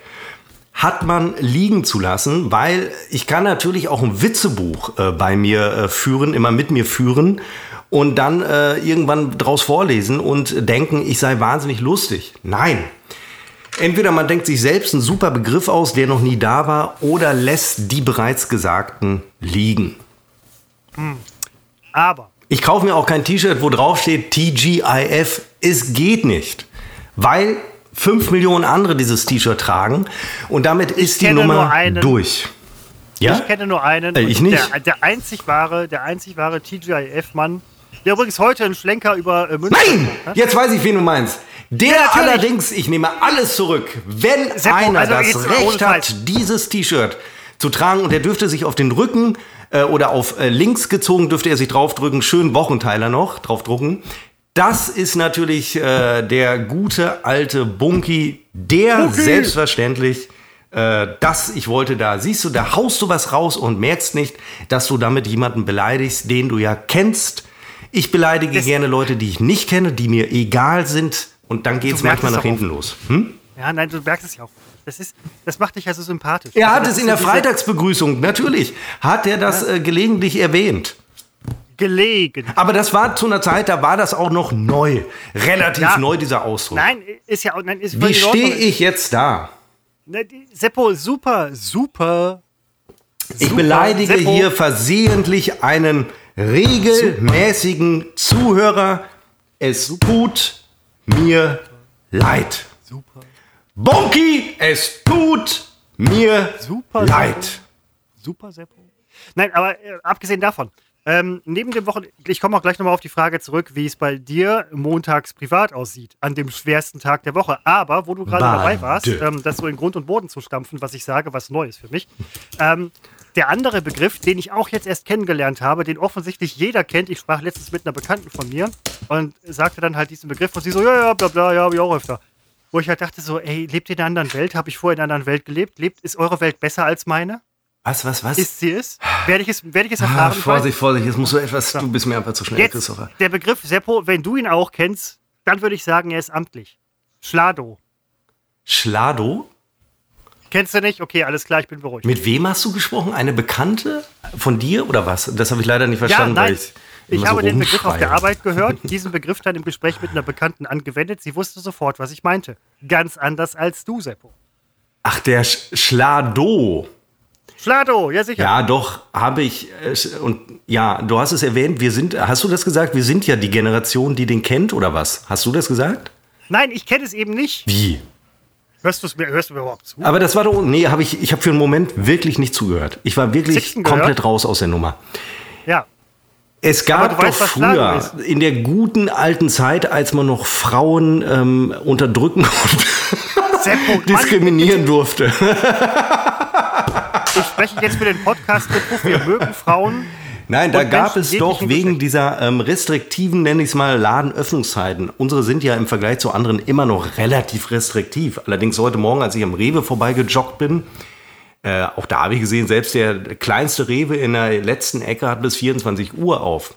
hat man liegen zu lassen, weil ich kann natürlich auch ein Witzebuch äh, bei mir äh, führen, immer mit mir führen und dann äh, irgendwann draus vorlesen und denken, ich sei wahnsinnig lustig. Nein. Entweder man denkt sich selbst einen super Begriff aus, der noch nie da war, oder lässt die bereits Gesagten liegen. aber Ich kaufe mir auch kein T-Shirt, wo drauf steht TGIF. Es geht nicht. Weil 5 Millionen andere dieses T-Shirt tragen und damit ist die Nummer durch. Ja? ich kenne nur einen. Äh, ich nicht. Der, der einzig wahre, der einzig wahre TGIF-Mann, der übrigens heute einen Schlenker über äh, Münster Nein! hat. Jetzt weiß ich, wen du meinst. Der Ja, allerdings, ich nehme alles zurück, wenn Seppo, einer also das Recht hat, dieses T-Shirt zu tragen und der dürfte sich auf den Rücken äh, oder auf äh, links gezogen, dürfte er sich draufdrücken, schön Wochenteiler noch draufdrucken. Das ist natürlich äh, der gute alte Bunky, der Bunky. selbstverständlich äh, das, ich wollte da, siehst du, da haust du was raus und merkst nicht, dass du damit jemanden beleidigst, den du ja kennst. Ich beleidige Das- gerne Leute, die ich nicht kenne, die mir egal sind und dann geht es manchmal nach hinten los. Hm? Ja, nein, du merkst es ja auch. Das, ist, das macht dich ja so sympathisch. Er Also hat das es in der Freitagsbegrüßung, natürlich, hat er das äh, gelegentlich erwähnt. Gelegen. Aber das war zu einer Zeit, da war das auch noch neu. Relativ Ja. neu, dieser Ausdruck. Nein, ist ja nein, ist Wie stehe ich jetzt da? Ne, die- Seppo, super, super. Ich Super, beleidige Seppo. hier versehentlich einen regelmäßigen Zuhörer. Es tut mir leid. Bonky, es tut mir Super, leid. Super, Seppo. Nein, aber äh, abgesehen davon, ähm, neben dem Wochen, ich komme auch gleich nochmal auf die Frage zurück, wie es bei dir montags privat aussieht, an dem schwersten Tag der Woche. Aber wo du gerade dabei warst, ähm, das so in Grund und Boden zu stampfen, was ich sage, was Neues für mich. Ähm, der andere Begriff, den ich auch jetzt erst kennengelernt habe, den offensichtlich jeder kennt, ich sprach letztens mit einer Bekannten von mir und sagte dann halt diesen Begriff und sie so, ja, ja, bla bla, ja, ich auch öfter. Wo ich halt dachte so, ey, lebt ihr in einer anderen Welt? Habe ich vorher in einer anderen Welt gelebt? Lebt, ist eure Welt besser als meine? Was, was, was? Ist sie es? Werde ich es, werde ich es ah, erfahren? Weiß- Vorsicht, Vorsicht, jetzt musst du etwas, du bist mir einfach zu schnell, Jetzt Christopher. der Begriff Seppo, wenn du ihn auch kennst, dann würde ich sagen, er ist amtlich. Schlado. Schlado? Kennst du nicht? Okay, alles klar, ich bin beruhigt. Mit wem hast du gesprochen? Eine Bekannte von dir oder was? Das habe ich leider nicht ja, verstanden, weil nein. Ich immer habe so den Begriff auf der. Arbeit gehört, diesen Begriff dann im Gespräch mit einer Bekannten angewendet. Sie wusste sofort, was ich meinte. Ganz anders als du, Seppo. Ach, der Sch Schlado. Schlado, ja sicher. Ja, doch, habe ich. äh, Und ja, du hast es erwähnt, wir sind, hast du das gesagt? Wir sind ja die Generation, die den kennt, oder was? Hast du das gesagt? Nein, ich kenne es eben nicht. Wie? Hörst, du's mir, hörst du mir überhaupt zu? Aber das war doch. Nee, habe ich, ich habe für einen Moment wirklich nicht zugehört. Ich war wirklich komplett raus aus der Nummer. Es gab doch weißt, früher, in der guten alten Zeit, als man noch Frauen ähm, unterdrücken. Seppo, diskriminieren Mann, durfte. Ich spreche jetzt für den Podcast mit wir mögen Frauen. Nein, da gab es doch wegen dieser ähm, restriktiven, nenne ich es mal, Ladenöffnungszeiten. Unsere sind ja im Vergleich zu anderen immer noch relativ restriktiv. Allerdings heute Morgen, als ich am Rewe vorbeigejoggt bin, äh, auch da habe ich gesehen, selbst der kleinste Rewe in der letzten Ecke hat bis 24 Uhr auf.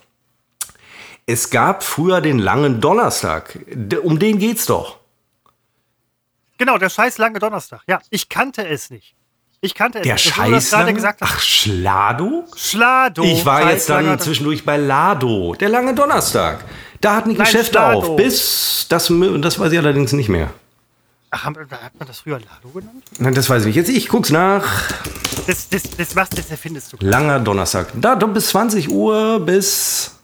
Es gab früher den langen Donnerstag. Um den geht's doch. Genau, der scheiß lange Donnerstag. Ja, ich kannte es nicht. Ich kannte es. Der Scheiß. Ach, Schlado? Schlado. Ich war jetzt dann zwischendurch bei Lado. Der lange Donnerstag. Da hatten die Geschäfte Schlado. auf. Bis, das, das weiß ich allerdings nicht mehr. Ach, hat man das früher Lado genannt? Nein, das weiß ich nicht. Jetzt, ich guck's nach. Das, das, das, was, das erfindest du. Langer Donnerstag. Da, bis 20 Uhr, bis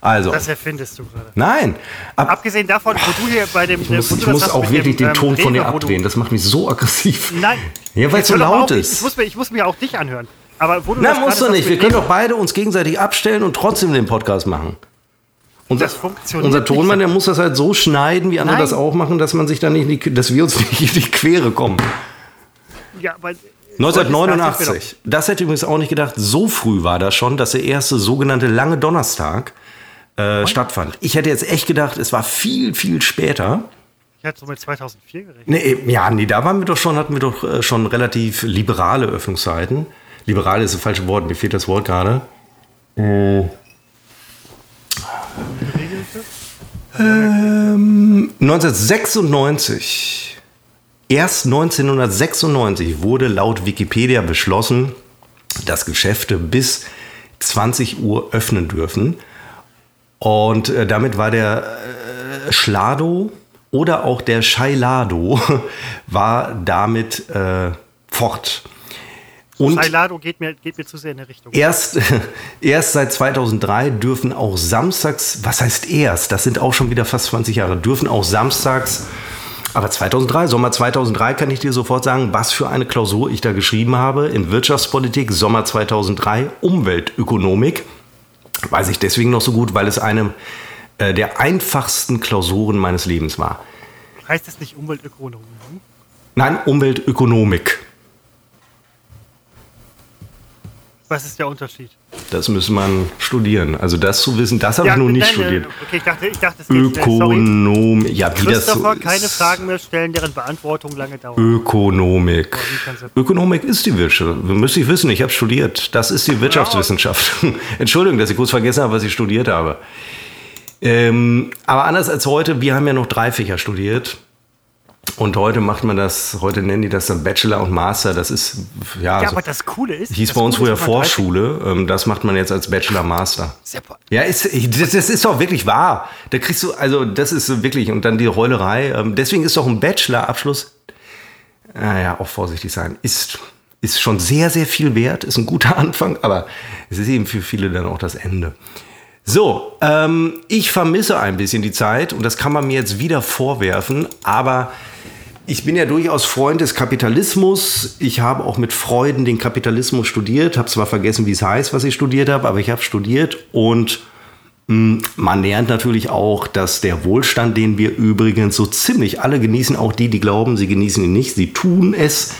also. Das erfindest du gerade. Nein. Ab, Abgesehen davon, wo du hier bei dem. Ich muss, ich muss auch wirklich dem, den Ton ähm, von dir abdrehen. Das macht mich so aggressiv. Nein. Ja, weil es so laut ist. Ich muss, mir, ich muss mir auch dich anhören. Aber wo du Nein, musst du nicht. Wir können doch beide uns gegenseitig abstellen und trotzdem den Podcast machen. Unser, das funktioniert unser Tonmann, der muss das halt so schneiden, wie andere Nein. das auch machen, dass man sich dann nicht, die, dass wir uns nicht in die Quere kommen. Ja, weil 1989. Das hätte ich übrigens auch nicht gedacht. So früh war das schon, dass der erste sogenannte lange Donnerstag äh, stattfand. Ich hätte jetzt echt gedacht, es war viel, viel später. Ich hätte so mit 2004 gerechnet. Nee, ja, nee, da waren wir doch schon, hatten wir doch äh, schon relativ liberale Öffnungszeiten. Liberale ist das falsche Wort, mir fehlt das Wort gerade. Äh. Ähm, 1996. Erst 1996 wurde laut Wikipedia beschlossen, dass Geschäfte bis 20 Uhr öffnen dürfen. Und äh, damit war der äh, Schlado oder auch der Scheilado war damit äh, fort. Und Scheilado geht mir, geht mir zu sehr in der Richtung. Erst, erst seit 2003 dürfen auch samstags, was heißt erst, das sind auch schon wieder fast 20 Jahre, dürfen auch samstags, aber 2003, Sommer 2003 kann ich dir sofort sagen, was für eine Klausur ich da geschrieben habe in Wirtschaftspolitik, Sommer 2003, Umweltökonomik. Weiß ich deswegen noch so gut, weil es eine äh, der einfachsten Klausuren meines Lebens war. Heißt das nicht Umweltökonomik? Nein, Umweltökonomik. Was ist der Unterschied? Das muss man studieren. Also das zu wissen, das habe ja, ich noch nicht nein, studiert. Okay, ich dachte, ich dachte es Ökonom, ja, wie das so keine Fragen mehr stellen, deren Beantwortung lange dauert. Ökonomik. Ökonomik ist die Wirtschaft. Müsste ich wissen, ich habe studiert. Das ist die Wirtschaftswissenschaft. Ja. Entschuldigung, dass ich kurz vergessen habe, was ich studiert habe. Ähm, aber anders als heute, wir haben ja noch drei Fächer studiert. Und heute macht man das, heute nennen die das dann Bachelor und Master. Das ist, ja. Ja, also, aber das Coole ist. Hieß bei uns früher Vorschule. Ähm, das macht man jetzt als Bachelor Master. Ja, ist, das, das ist doch wirklich wahr. Da kriegst du, also, das ist wirklich, und dann die Heulerei. Ähm, deswegen ist doch ein Bachelor-Abschluss, naja, auch vorsichtig sein, ist, ist schon sehr, sehr viel wert, ist ein guter Anfang, aber es ist eben für viele dann auch das Ende. So, ähm, ich vermisse ein bisschen die Zeit und das kann man mir jetzt wieder vorwerfen, aber ich bin ja durchaus Freund des Kapitalismus. Ich habe auch mit Freuden den Kapitalismus studiert, habe zwar vergessen, wie es heißt, was ich studiert habe, aber ich habe studiert und hm, man lernt natürlich auch, dass der Wohlstand, den wir übrigens so ziemlich alle genießen, auch die, die glauben, sie genießen ihn nicht, sie tun es,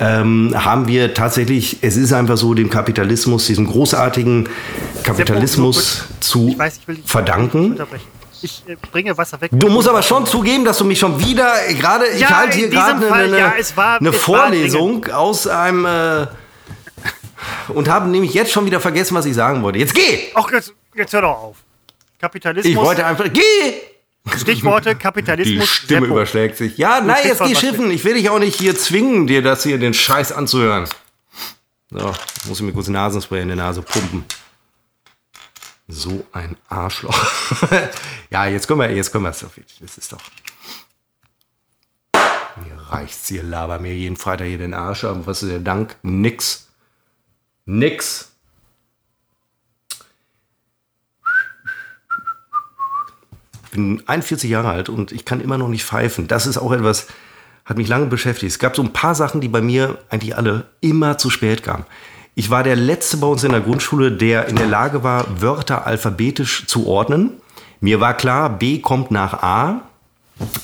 ähm, haben wir tatsächlich, es ist einfach so, dem Kapitalismus, diesem großartigen Kapitalismus zu weiß, verdanken. Ich äh, bringe Wasser weg. Du musst aber schon zugeben, dass du mich schon wieder gerade. Ja, ich halte hier gerade eine, ja, eine Vorlesung aus einem. Äh, und habe nämlich jetzt schon wieder vergessen, was ich sagen wollte. Jetzt geh! Ach, jetzt, jetzt hör doch auf. Kapitalismus. Ich wollte einfach. Geh! Stichworte Kapitalismus. Die Stimme Seppo. überschlägt sich. Ja, nein, jetzt geh schiffen. Ich will dich auch nicht hier zwingen, dir das hier, den Scheiß anzuhören. So, muss ich mir kurz Nasenspray in die Nase pumpen. So ein Arschloch. ja, jetzt können wir, jetzt können wir es doch. Das ist doch. Mir reicht's hier, laber mir jeden Freitag hier den Arsch ab. Was ist der Dank? Nix. Nix. Bin 41 Jahre alt und ich kann immer noch nicht pfeifen. Das ist auch etwas, hat mich lange beschäftigt. Es gab so ein paar Sachen, die bei mir eigentlich alle immer zu spät kamen. Ich war der Letzte bei uns in der Grundschule, der in der Lage war, Wörter alphabetisch zu ordnen. Mir war klar, B kommt nach A.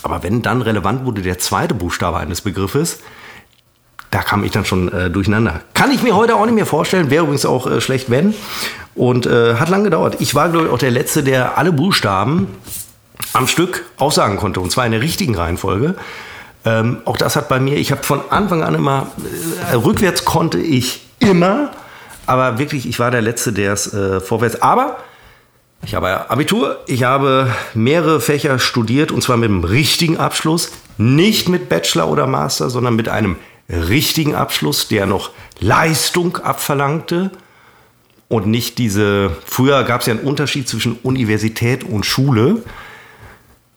Aber wenn dann relevant wurde der zweite Buchstabe eines Begriffes, da kam ich dann schon äh, durcheinander. Kann ich mir heute auch nicht mehr vorstellen, wäre übrigens auch äh, schlecht, wenn. Und äh, hat lange gedauert. Ich war, glaube ich, auch der Letzte, der alle Buchstaben am Stück aussagen konnte. Und zwar in der richtigen Reihenfolge. Ähm, auch das hat bei mir, ich habe von Anfang an immer, äh, rückwärts konnte ich immer, aber wirklich, ich war der Letzte, der es äh, vorwärts. Aber ich habe Abitur, ich habe mehrere Fächer studiert und zwar mit einem richtigen Abschluss, nicht mit Bachelor oder Master, sondern mit einem richtigen Abschluss, der noch Leistung abverlangte und nicht diese, früher gab es ja einen Unterschied zwischen Universität und Schule.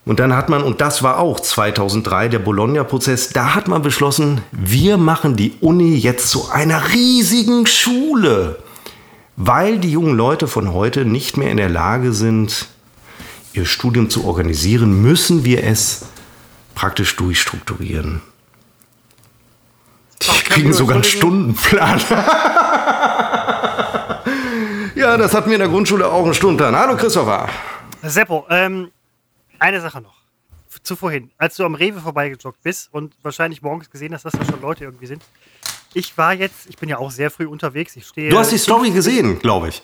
Und dann hat man, und das war auch 2003 der Bologna-Prozess, da hat man beschlossen, wir machen die Uni jetzt zu einer riesigen Schule, weil die jungen Leute von heute nicht mehr in der Lage sind, ihr Studium zu organisieren, müssen wir es praktisch durchstrukturieren. Die kriegen sogar einen Stundenplan. ja, das hatten wir in der Grundschule auch einen Stundenplan. Hallo Christopher. Seppo, ähm, eine Sache noch. Zu vorhin, als du am Rewe vorbeigejoggt bist und wahrscheinlich morgens gesehen hast, dass da schon Leute irgendwie sind. Ich war jetzt, ich bin ja auch sehr früh unterwegs. Ich stehe. Du hast die Story gesehen, glaube ich.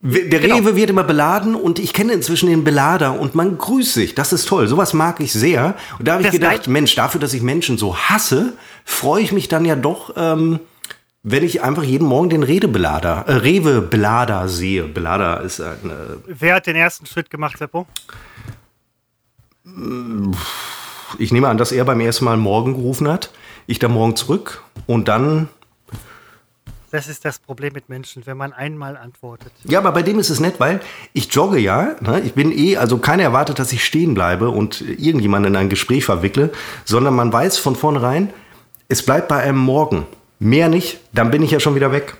Der genau. Rewe wird immer beladen und ich kenne inzwischen den Belader und man grüßt sich. Das ist toll. Sowas mag ich sehr. Und da habe ich gedacht, Mensch, dafür, dass ich Menschen so hasse, freue ich mich dann ja doch, ähm, wenn ich einfach jeden Morgen den Redebelader, äh, Rewe-Belader sehe. Belader ist eine. Wer hat den ersten Schritt gemacht, Seppo? Ich nehme an, dass er beim ersten Mal morgen gerufen hat. Ich da morgen zurück und dann das ist das Problem mit Menschen, wenn man einmal antwortet. Ja, aber bei dem ist es nett, weil ich jogge ja. Ne? Ich bin eh, also keiner erwartet, dass ich stehen bleibe und irgendjemanden in ein Gespräch verwickle, sondern man weiß von vornherein, es bleibt bei einem Morgen. Mehr nicht, dann bin ich ja schon wieder weg.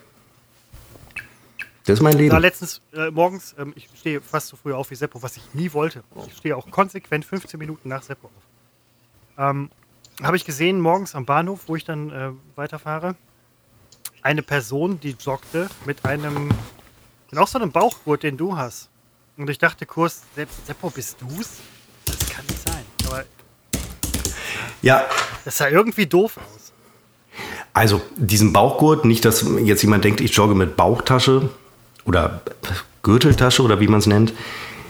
Das ist mein Leben. Ja, letztens äh, morgens, ähm, ich stehe fast so früh auf wie Seppo, was ich nie wollte. Ich stehe auch konsequent 15 Minuten nach Seppo auf. Ähm, Habe ich gesehen, morgens am Bahnhof, wo ich dann äh, weiterfahre, eine Person, die joggte mit einem, mit auch so einem Bauchgurt, den du hast. Und ich dachte kurz, selbst Seppo, bist du's? Das kann nicht sein. Aber ja. Das sah irgendwie doof aus. Also diesen Bauchgurt, nicht, dass jetzt jemand denkt, ich jogge mit Bauchtasche oder Gürteltasche oder wie man es nennt.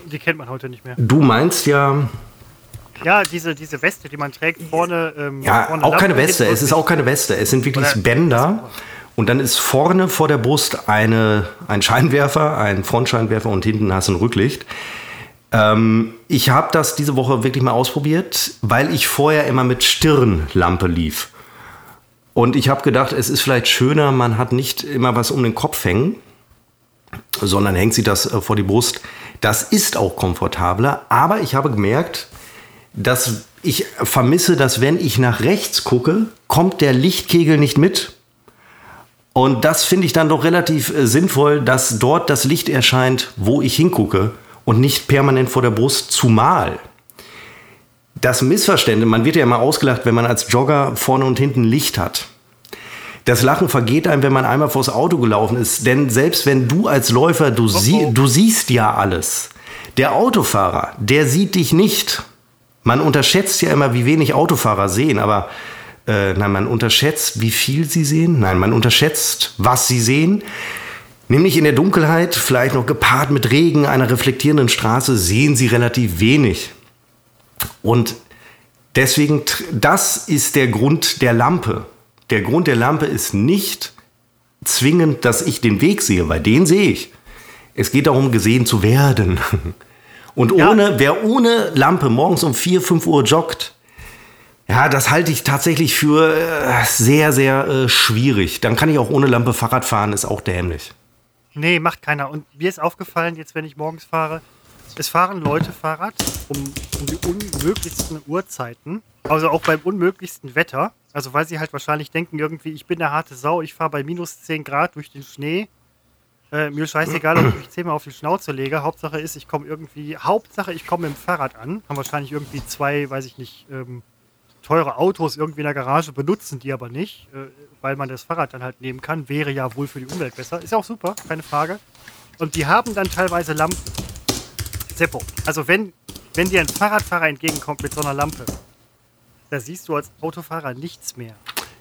Die kennt man heute nicht mehr. Du meinst ja. Ja, diese, diese Weste, die man trägt vorne. Ähm, ja, vorne auch keine Weste. Es ist auch keine Weste. Es sind wirklich Bänder. Und dann ist vorne vor der Brust eine, ein Scheinwerfer, ein Frontscheinwerfer und hinten hast du ein Rücklicht. Ähm, ich habe das diese Woche wirklich mal ausprobiert, weil ich vorher immer mit Stirnlampe lief. Und ich habe gedacht, es ist vielleicht schöner, man hat nicht immer was um den Kopf hängen, sondern hängt sich das äh, vor die Brust. Das ist auch komfortabler, aber ich habe gemerkt, dass ich vermisse, dass wenn ich nach rechts gucke, kommt der Lichtkegel nicht mit. Und das finde ich dann doch relativ äh, sinnvoll, dass dort das Licht erscheint, wo ich hingucke und nicht permanent vor der Brust, zumal das Missverständnis, man wird ja immer ausgelacht, wenn man als Jogger vorne und hinten Licht hat. Das Lachen vergeht einem, wenn man einmal vors Auto gelaufen ist. Denn selbst wenn du als Läufer, du, sie, du siehst ja alles. Der Autofahrer, der sieht dich nicht. Man unterschätzt ja immer, wie wenig Autofahrer sehen, aber äh, nein, man unterschätzt, wie viel sie sehen. Nein, man unterschätzt, was sie sehen. Nämlich in der Dunkelheit, vielleicht noch gepaart mit Regen, einer reflektierenden Straße, sehen sie relativ wenig. Und deswegen, das ist der Grund der Lampe. Der Grund der Lampe ist nicht zwingend, dass ich den Weg sehe, weil den sehe ich. Es geht darum, gesehen zu werden. Und ohne, ja. wer ohne Lampe morgens um 4, 5 Uhr joggt, ja, das halte ich tatsächlich für äh, sehr, sehr äh, schwierig. Dann kann ich auch ohne Lampe Fahrrad fahren, ist auch dämlich. Nee, macht keiner. Und mir ist aufgefallen, jetzt wenn ich morgens fahre, es fahren Leute Fahrrad um, um die unmöglichsten Uhrzeiten. Also auch beim unmöglichsten Wetter. Also weil sie halt wahrscheinlich denken, irgendwie, ich bin eine harte Sau, ich fahre bei minus 10 Grad durch den Schnee. Äh, mir scheißegal, ob ich mich zehnmal auf die Schnauze lege. Hauptsache ist, ich komme irgendwie, Hauptsache ich komme mit dem Fahrrad an. Haben wahrscheinlich irgendwie zwei, weiß ich nicht, ähm, teure Autos irgendwie in der Garage benutzen die aber nicht, äh, weil man das Fahrrad dann halt nehmen kann. Wäre ja wohl für die Umwelt besser. Ist auch super, keine Frage. Und die haben dann teilweise Lampen. Seppo. Also wenn wenn dir ein Fahrradfahrer entgegenkommt mit so einer Lampe, da siehst du als Autofahrer nichts mehr.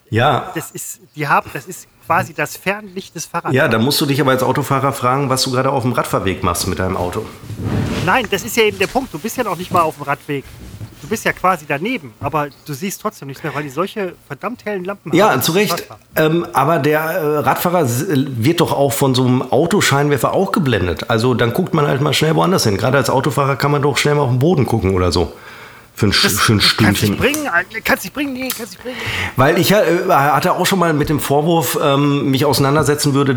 Ja. Das ist, die haben, das ist quasi das Fernlicht des Fahrrads. Ja, da musst du dich aber als Autofahrer fragen, was du gerade auf dem Radfahrweg machst mit deinem Auto. Nein, das ist ja eben der Punkt. Du bist ja noch nicht mal auf dem Radweg. Du bist ja quasi daneben, aber du siehst trotzdem nichts mehr, weil die solche verdammt hellen Lampen Ja, haben. zu Recht. Ähm, aber der äh, Radfahrer s- wird doch auch von so einem Autoscheinwerfer auch geblendet. Also dann guckt man halt mal schnell woanders hin. Gerade als Autofahrer kann man doch schnell mal auf den Boden gucken oder so. Für ein, Sch- für ein Kannst Stündchen. bringen, Alter. kannst dich bringen, nee, kannst dich bringen. Weil ich äh, hatte auch schon mal mit dem Vorwurf ähm, mich auseinandersetzen würde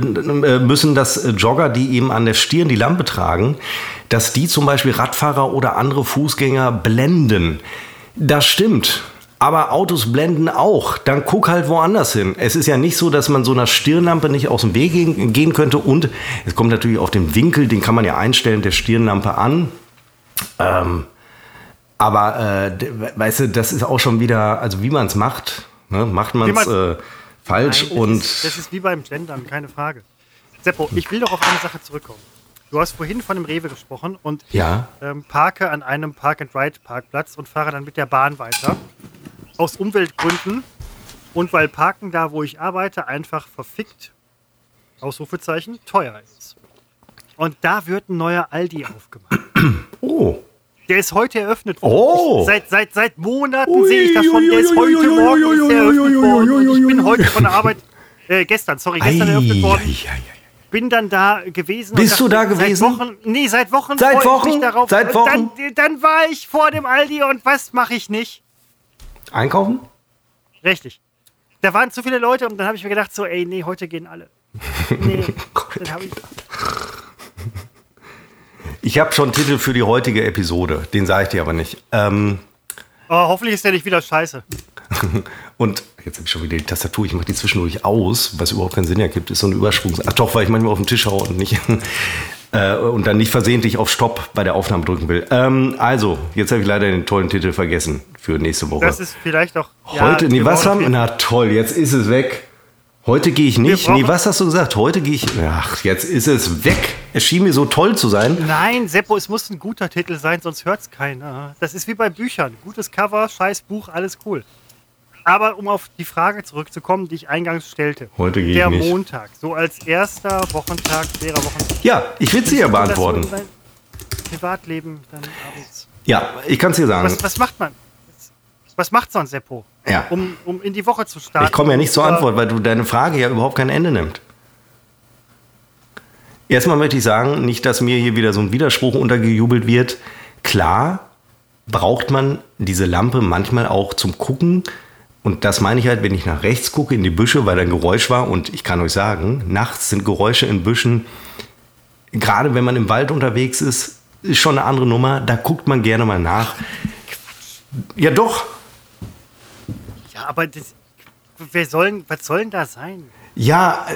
äh, müssen, dass äh, Jogger, die eben an der Stirn die Lampe tragen, dass die zum Beispiel Radfahrer oder andere Fußgänger blenden. Das stimmt. Aber Autos blenden auch. Dann guck halt woanders hin. Es ist ja nicht so, dass man so einer Stirnlampe nicht aus dem Weg gehen, gehen könnte. Und es kommt natürlich auf den Winkel, den kann man ja einstellen, der Stirnlampe an. Ähm, aber, äh, weißt du, das ist auch schon wieder, also wie man es macht, ne? macht man es man's- äh, falsch Nein, das und Ist, das ist wie beim Gendern, keine Frage. Seppo, ich will doch auf eine Sache zurückkommen. Du hast vorhin von einem Rewe gesprochen und Ja. ähm, parke an einem Park-and-Ride-Parkplatz und fahre dann mit der Bahn weiter. Aus Umweltgründen und weil Parken da, wo ich arbeite, einfach verfickt, Ausrufezeichen, teuer ist. Und da wird ein neuer Aldi aufgemacht. oh. Der ist heute eröffnet worden. Oh. Ich, seit, seit, seit Monaten Ui, sehe ich das schon. Der ist heute ui, Morgen ui, ist eröffnet worden. Und ich bin heute von der Arbeit, äh, gestern, sorry, gestern Ei, eröffnet worden. ei, ei, ei. Bin dann da gewesen. Bist und du da gewesen? Seit Wochen, nee, seit Wochen. Seit Wochen? Mich darauf. Seit Wochen? Dann, dann war ich vor dem Aldi und was mache ich nicht? Einkaufen? Richtig. Da waren zu viele Leute und dann habe ich mir gedacht, so, ey, nee, heute gehen alle. Nee, dann habe ich. Ich habe schon einen Titel für die heutige Episode, den sage ich dir aber nicht. Ähm, Oh, hoffentlich ist der nicht wieder scheiße. und jetzt habe ich schon wieder die Tastatur, ich mache die zwischendurch aus, was überhaupt keinen Sinn ergibt, ist so ein Übersprung. Ach doch, weil ich manchmal auf den Tisch haue und nicht äh, und dann nicht versehentlich auf Stopp bei der Aufnahme drücken will. Ähm, also, jetzt habe ich leider den tollen Titel vergessen für nächste Woche. Das ist vielleicht auch. Heute, nee, wir was haben Na toll, jetzt ist es weg. Heute gehe ich nicht. Nee, was hast du gesagt? Heute gehe ich. Ach, jetzt ist es weg. Es schien mir so toll zu sein. Nein, Seppo, es muss ein guter Titel sein, sonst hört es keiner. Das ist wie bei Büchern. Gutes Cover, scheiß Buch, alles cool. Aber um auf die Frage zurückzukommen, die ich eingangs stellte. Heute gehe ich Der nicht. Montag, so als erster Wochentag, schwerer Wochentag. Ja, ich will dir ja beantworten. Privatleben dann abends. Ja, ich kann es dir sagen. Was, was macht man? Was macht so ein Seppo? Ja. Um, um in die Woche zu starten. Ich komme ja nicht zur Antwort, weil du deine Frage ja überhaupt kein Ende nimmt. Erstmal möchte ich sagen, nicht, dass mir hier wieder so ein Widerspruch untergejubelt wird. Klar braucht man diese Lampe manchmal auch zum Gucken. Und das meine ich halt, wenn ich nach rechts gucke in die Büsche, weil da ein Geräusch war. Und ich kann euch sagen, nachts sind Geräusche in Büschen, gerade wenn man im Wald unterwegs ist, ist schon eine andere Nummer. Da guckt man gerne mal nach. Ja, doch. Ja, aber das, wer sollen, was soll denn da sein? Ja,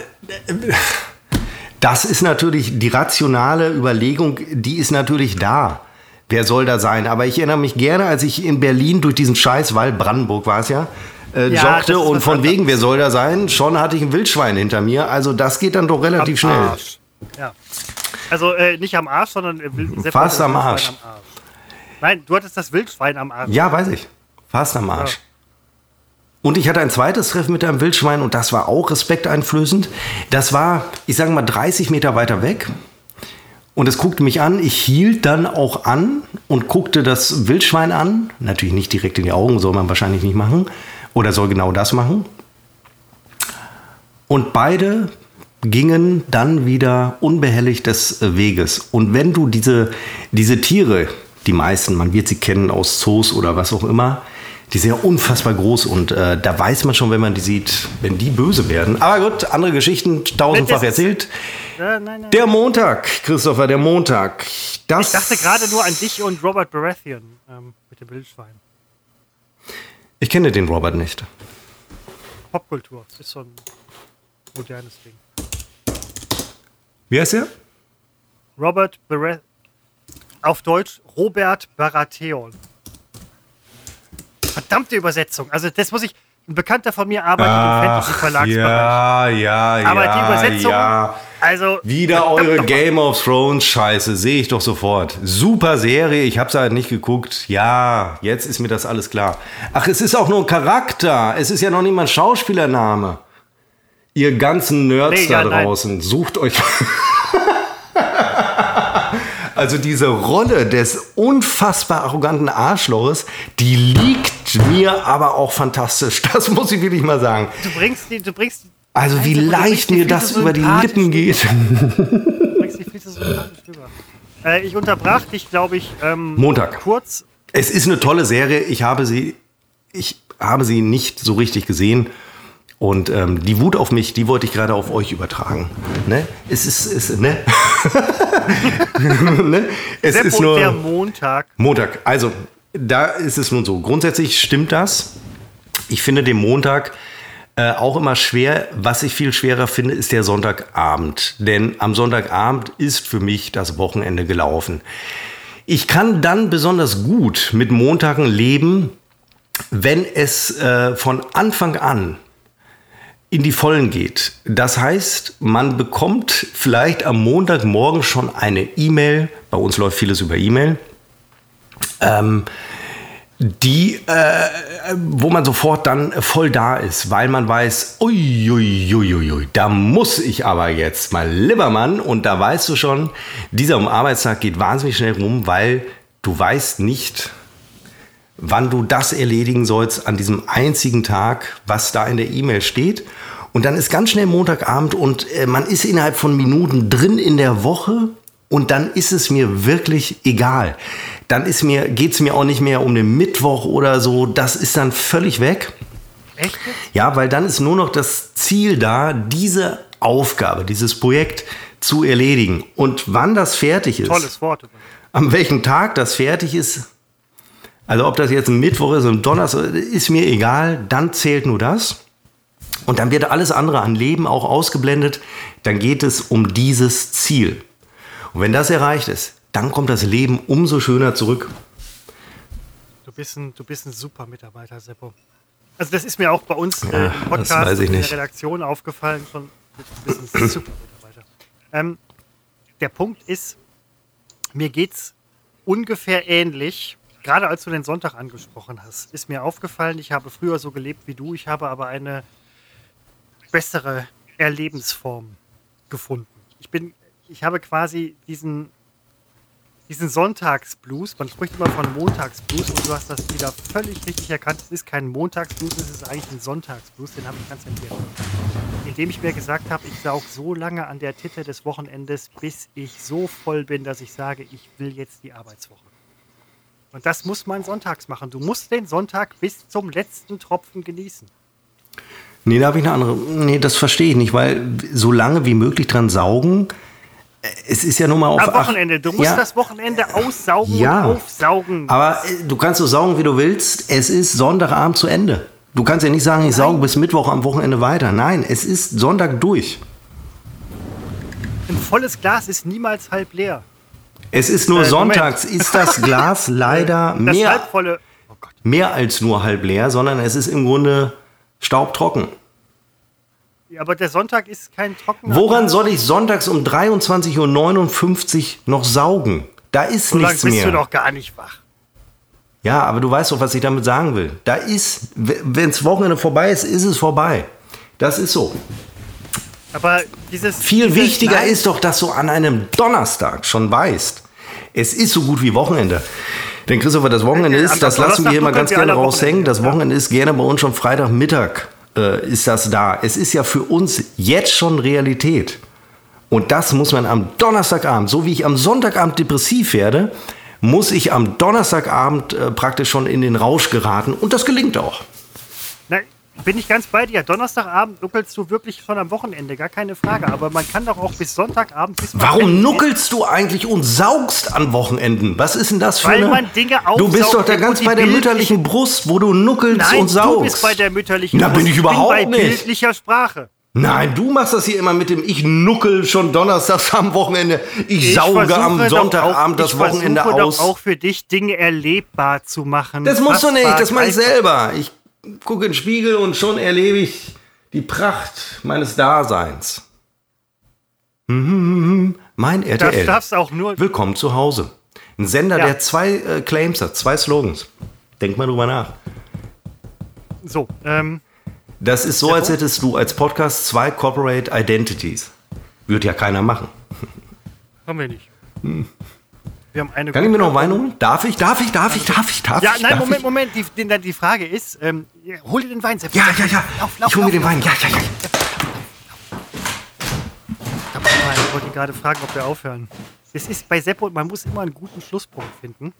das ist natürlich die rationale Überlegung, die ist natürlich da. Wer soll da sein? Aber ich erinnere mich gerne, als ich in Berlin durch diesen Scheißwald, Brandenburg war es ja, äh, Ja, joggte und von anderes. wegen, wer soll da sein? Schon hatte ich ein Wildschwein hinter mir. Also das geht dann doch relativ Am schnell. Arsch. Ja. Also äh, nicht am Arsch, sondern äh, Fast am Arsch. am Arsch. Nein, du hattest das Wildschwein am Arsch. Ja, weiß ich. Fast am Arsch. Ja. Und ich hatte ein zweites Treffen mit einem Wildschwein und das war auch respekteinflößend. Das war, ich sage mal, 30 Meter weiter weg. Und es guckte mich an. Ich hielt dann auch an und guckte das Wildschwein an. Natürlich nicht direkt in die Augen, soll man wahrscheinlich nicht machen. Oder soll genau das machen. Und beide gingen dann wieder unbehelligt des Weges. Und wenn du diese, diese Tiere, die meisten, man wird sie kennen aus Zoos oder was auch immer, die sind ja unfassbar groß und äh, da weiß man schon, wenn man die sieht, wenn die böse werden. Aber gut, andere Geschichten tausendfach erzählt. Ja, nein, nein. Der Montag, Christopher, der Montag. Das ich dachte gerade nur an dich und Robert Baratheon ähm, mit dem Wildschwein. Ich kenne den Robert nicht. Popkultur ist so ein modernes Ding. Wie heißt er? Robert Baratheon. Auf Deutsch Robert Baratheon. Verdammte Übersetzung. Also das muss ich. Ein Bekannter von mir arbeitet im Fantasy-Verlagsbereich. ja, ja, Aber die Übersetzung, Also wieder eure Game of Thrones Scheiße, sehe ich doch sofort. Super Serie, ich habe es halt nicht geguckt. Ja, jetzt ist mir das alles klar. Ach, es ist auch nur ein Charakter. Es ist ja noch nicht mal ein Schauspielername. Ihr ganzen Nerds nee, da ja, draußen, nein. sucht euch. also diese Rolle des unfassbar arroganten Arschloches, die liegt mir aber auch fantastisch. Das muss ich wirklich mal sagen. Du bringst die, du bringst also wie leicht mir das über die Lippen geht. äh, ich unterbrach dich, glaube ich, ähm, Montag. Kurz. Es ist eine tolle Serie. Ich habe sie, ich habe sie nicht so richtig gesehen. Und ähm, die Wut auf mich, die wollte ich gerade auf euch übertragen. Ne? Es ist, es, ne? ne? Es ist nur der Montag. Montag. Also da ist es nun so. Grundsätzlich stimmt das. Ich finde den Montag äh, auch immer schwer. Was ich viel schwerer finde, ist der Sonntagabend. Denn am Sonntagabend ist für mich das Wochenende gelaufen. Ich kann dann besonders gut mit Montagen leben, wenn es äh, von Anfang an in die Vollen geht. Das heißt, man bekommt vielleicht am Montagmorgen schon eine E-Mail, bei uns läuft vieles über E-Mail, ähm, die, äh, wo man sofort dann voll da ist, weil man weiß, uiuiuiui, da muss ich aber jetzt mal Liebermann und da weißt du schon, dieser Arbeitstag geht wahnsinnig schnell rum, weil du weißt nicht, wann du das erledigen sollst an diesem einzigen Tag, was da in der E-Mail steht. Und dann ist ganz schnell Montagabend und äh, man ist innerhalb von Minuten drin in der Woche und dann ist es mir wirklich egal. Dann ist mir, geht es mir auch nicht mehr um den Mittwoch oder so. Das ist dann völlig weg. Echt? Ja, weil dann ist nur noch das Ziel da, diese Aufgabe, dieses Projekt zu erledigen. Und wann das fertig ist. Tolles Wort. An welchem Tag das fertig ist. Also ob das jetzt ein Mittwoch ist, ein Donnerstag, ist mir egal. Dann zählt nur das. Und dann wird alles andere an Leben auch ausgeblendet. Dann geht es um dieses Ziel. Und wenn das erreicht ist, dann kommt das Leben umso schöner zurück. Du bist ein, du bist ein super Mitarbeiter, Seppo. Also das ist mir auch bei uns äh, im Podcast in der Redaktion aufgefallen. Schon, du bist ein super Mitarbeiter. Ähm, der Punkt ist, mir geht es ungefähr ähnlich. Gerade als du den Sonntag angesprochen hast, ist mir aufgefallen, ich habe früher so gelebt wie du, ich habe aber eine bessere Erlebensform gefunden. Ich bin ich habe quasi diesen, diesen Sonntagsblues. Man spricht immer von Montagsblues und du hast das wieder völlig richtig erkannt. Es ist kein Montagsblues, es ist eigentlich ein Sonntagsblues. Den habe ich ganz entdeckt. Indem ich mir gesagt habe, ich saug so lange an der Titte des Wochenendes, bis ich so voll bin, dass ich sage, ich will jetzt die Arbeitswoche. Und das muss man sonntags machen. Du musst den Sonntag bis zum letzten Tropfen genießen. Nee, da habe ich eine andere. Nee, das verstehe ich nicht, weil so lange wie möglich dran saugen, es ist ja nun mal auf. Am Wochenende. Du musst ja, das Wochenende aussaugen ja, und aufsaugen. Aber äh, du kannst so saugen, wie du willst. Es ist Sonntagabend zu Ende. Du kannst ja nicht sagen, ich Nein. sauge bis Mittwoch am Wochenende weiter. Nein, es ist Sonntag durch. Ein volles Glas ist niemals halb leer. Es ist nur äh, sonntags, ist das Glas leider das mehr, halbvolle, oh mehr als nur halb leer, sondern es ist im Grunde staubtrocken. Ja, aber der Sonntag ist kein trockener. Woran soll ich sonntags um 23.59 Uhr noch saugen? Da ist so nichts mehr. bist du doch gar nicht wach. Ja, aber du weißt doch, was ich damit sagen will. Da ist, wenn das Wochenende vorbei ist, ist es vorbei. Das ist so. Aber dieses. Viel dieses wichtiger Nein. ist doch, dass du an einem Donnerstag schon weißt, es ist so gut wie Wochenende. Denn Christopher, das Wochenende ist, das lassen wir hier mal ganz gerne raushängen, das Wochenende ist gerne bei uns schon Freitagmittag äh, ist das da. Es ist ja für uns jetzt schon Realität. Und das muss man am Donnerstagabend, so wie ich am Sonntagabend depressiv werde, muss ich am Donnerstagabend äh, praktisch schon in den Rausch geraten. Und das gelingt auch. Bin ich ganz bei dir. Donnerstagabend nuckelst du wirklich schon am Wochenende, gar keine Frage. Aber man kann doch auch bis Sonntagabend. Bis Warum nuckelst du eigentlich und saugst an Wochenenden? Was ist denn das für Weil eine... man Dinge Du bist doch da ganz bei der mütterlichen Brust, wo du nuckelst Nein, und saugst. du bist bei der mütterlichen Brust. Da bin ich überhaupt ich bin bei nicht. bildlicher Sprache. Nein, du machst das hier immer mit dem Ich nuckel schon donnerstags am Wochenende. Ich, ich sauge am Sonntagabend das Wochenende aus. Doch auch für dich Dinge erlebbar zu machen. Das musst du nicht, das mache ich selber. Ich gucke in den Spiegel und schon erlebe ich die Pracht meines Daseins. Mhm, mein Das RTL. darfst du auch nur. Willkommen zu Hause. Ein Sender, Ja. der zwei äh, Claims hat, zwei Slogans. Denk mal drüber nach. So, ähm, Das ist so, als hättest du als Podcast zwei Corporate Identities. Würde ja keiner machen. haben wir nicht. Wir haben eine Hm. Kann ich mir noch Wein holen? Darf ich? Darf ich? Darf ich? Darf ich? Darf Ja, ich? nein, darf Moment, ich? Moment. Die, die, die Frage ist, ähm, ja, hol dir den Wein, Sepp. Ja, ja, ja. Lauf, lauf, ich hole mir den Wein. Ja, ja, ja. Ich wollte ihn gerade fragen, ob wir aufhören. Es ist bei Seppo, man muss immer einen guten Schlusspunkt finden.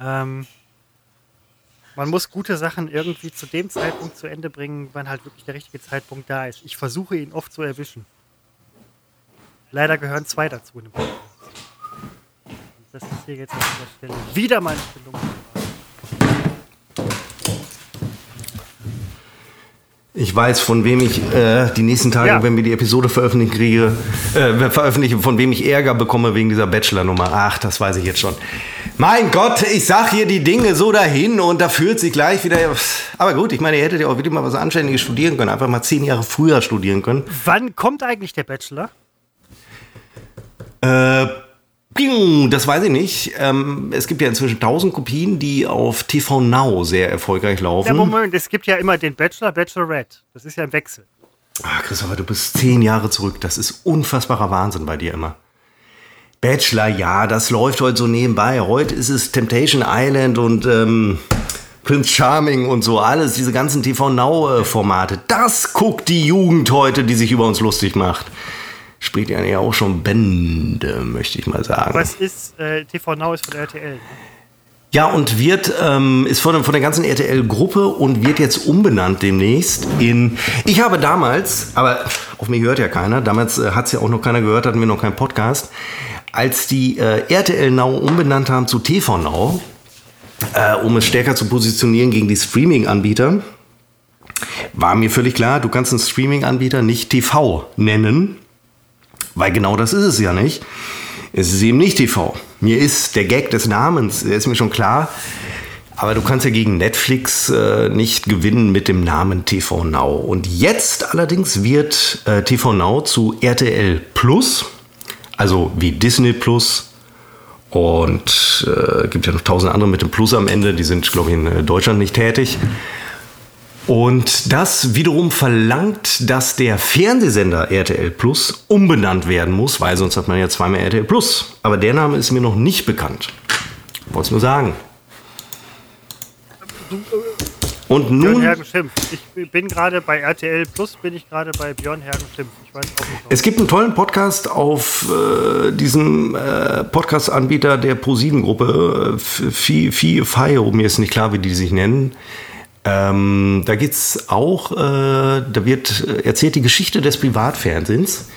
Ähm, man muss gute Sachen irgendwie zu dem Zeitpunkt zu Ende bringen, wann halt wirklich der richtige Zeitpunkt da ist. Ich versuche ihn oft zu erwischen. Leider gehören zwei dazu in dem. Das ist hier jetzt an dieser Stelle wieder meine Stellung. Ich weiß, von wem ich äh, die nächsten Tage, Ja. wenn wir die Episode veröffentlichen kriege, äh, veröffentliche, von wem ich Ärger bekomme wegen dieser Bachelor-Nummer. Ach, das weiß ich jetzt schon. Mein Gott, ich sag hier die Dinge so dahin und da fühlt sich gleich wieder. Aber gut, ich meine, ihr hättet ja auch wirklich mal was Anständiges studieren können. Einfach mal zehn Jahre früher studieren können. Wann kommt eigentlich der Bachelor? Äh, das weiß ich nicht. Ähm, es gibt ja inzwischen tausend Kopien, die auf TV Now sehr erfolgreich laufen. Ja, Moment, es gibt ja immer den Bachelor, Bachelorette. Das ist ja ein Wechsel. Ah, Christopher, du bist zehn Jahre zurück. Das ist unfassbarer Wahnsinn bei dir immer. Bachelor, ja, das läuft heute so nebenbei. Heute ist es Temptation Island und ähm, Prince Charming und so alles, diese ganzen TV Now-Formate. Das guckt die Jugend heute, die sich über uns lustig macht. Spricht ja auch schon Bände, möchte ich mal sagen. Was ist, äh, TV Now ist von RTL. Ja, und wird, ähm, ist von, von der ganzen RTL-Gruppe und wird jetzt umbenannt demnächst in. Ich habe damals, aber auf mich hört ja keiner, damals äh, hat es ja auch noch keiner gehört, hatten wir noch keinen Podcast, als die äh, RTL Now umbenannt haben zu TV Now, äh, um es stärker zu positionieren gegen die Streaming-Anbieter, war mir völlig klar, du kannst einen Streaming-Anbieter nicht TV nennen, weil genau das ist es ja nicht. Es ist eben nicht TV. Mir ist der Gag des Namens, der ist mir schon klar. Aber du kannst ja gegen Netflix äh, nicht gewinnen mit dem Namen TV Now. Und jetzt allerdings wird äh, TV Now zu RTL Plus, also wie Disney Plus. Und äh, gibt ja noch tausend andere mit dem Plus am Ende, die sind, glaube ich, in äh, Deutschland nicht tätig. Und das wiederum verlangt, dass der Fernsehsender RTL Plus umbenannt werden muss, weil sonst hat man ja zweimal RTL Plus. Aber der Name ist mir noch nicht bekannt. Wollte es nur sagen. Und Björn nun, Hergen schimpft. Ich bin gerade bei RTL Plus, bin ich gerade bei Björn Hergen schimpft. Ich weiß auch nicht. es gibt einen tollen Podcast auf äh, diesem äh, Podcast-Anbieter der ProSieben-Gruppe, äh, Fi- Fi- Fio, mir ist nicht klar, wie die sich nennen. Ähm, da geht's auch, äh, da wird äh, erzählt die Geschichte des Privatfernsehens.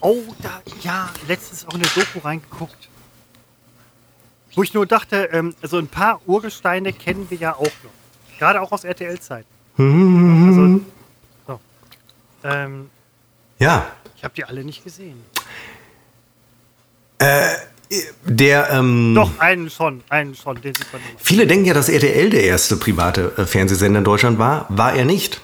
Oh, da, ja, letztens auch in eine Doku reingeguckt. Wo ich nur dachte, ähm, also ein paar Urgesteine kennen wir ja auch noch. Gerade auch aus RTL-Zeiten. Also, so. ähm, Ja, ich habe die alle nicht gesehen. Der, ähm, Doch, einen schon, einen schon, den sieht man viele denken ja, dass RTL der erste private äh, Fernsehsender in Deutschland war. War er nicht.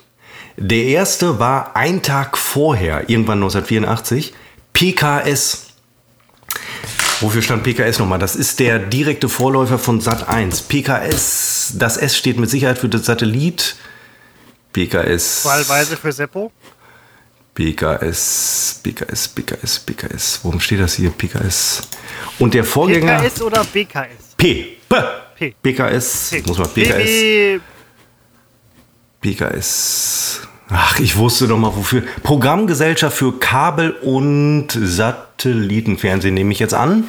Der erste war ein Tag vorher, irgendwann 1984, PKS. Wofür stand PKS nochmal? Das ist der direkte Vorläufer von Sat 1. PKS, das S steht mit Sicherheit für das Satellit. PKS. Wahlweise für Seppo. PKS, PKS, PKS, PKS. Warum steht das hier? PKS. Und der Vorgänger. PKS oder BKS? P. P. P. PKS. P. Muss man PKS. BB PKS. Ach, ich wusste doch mal wofür. Programmgesellschaft für Kabel- und Satellitenfernsehen nehme ich jetzt an.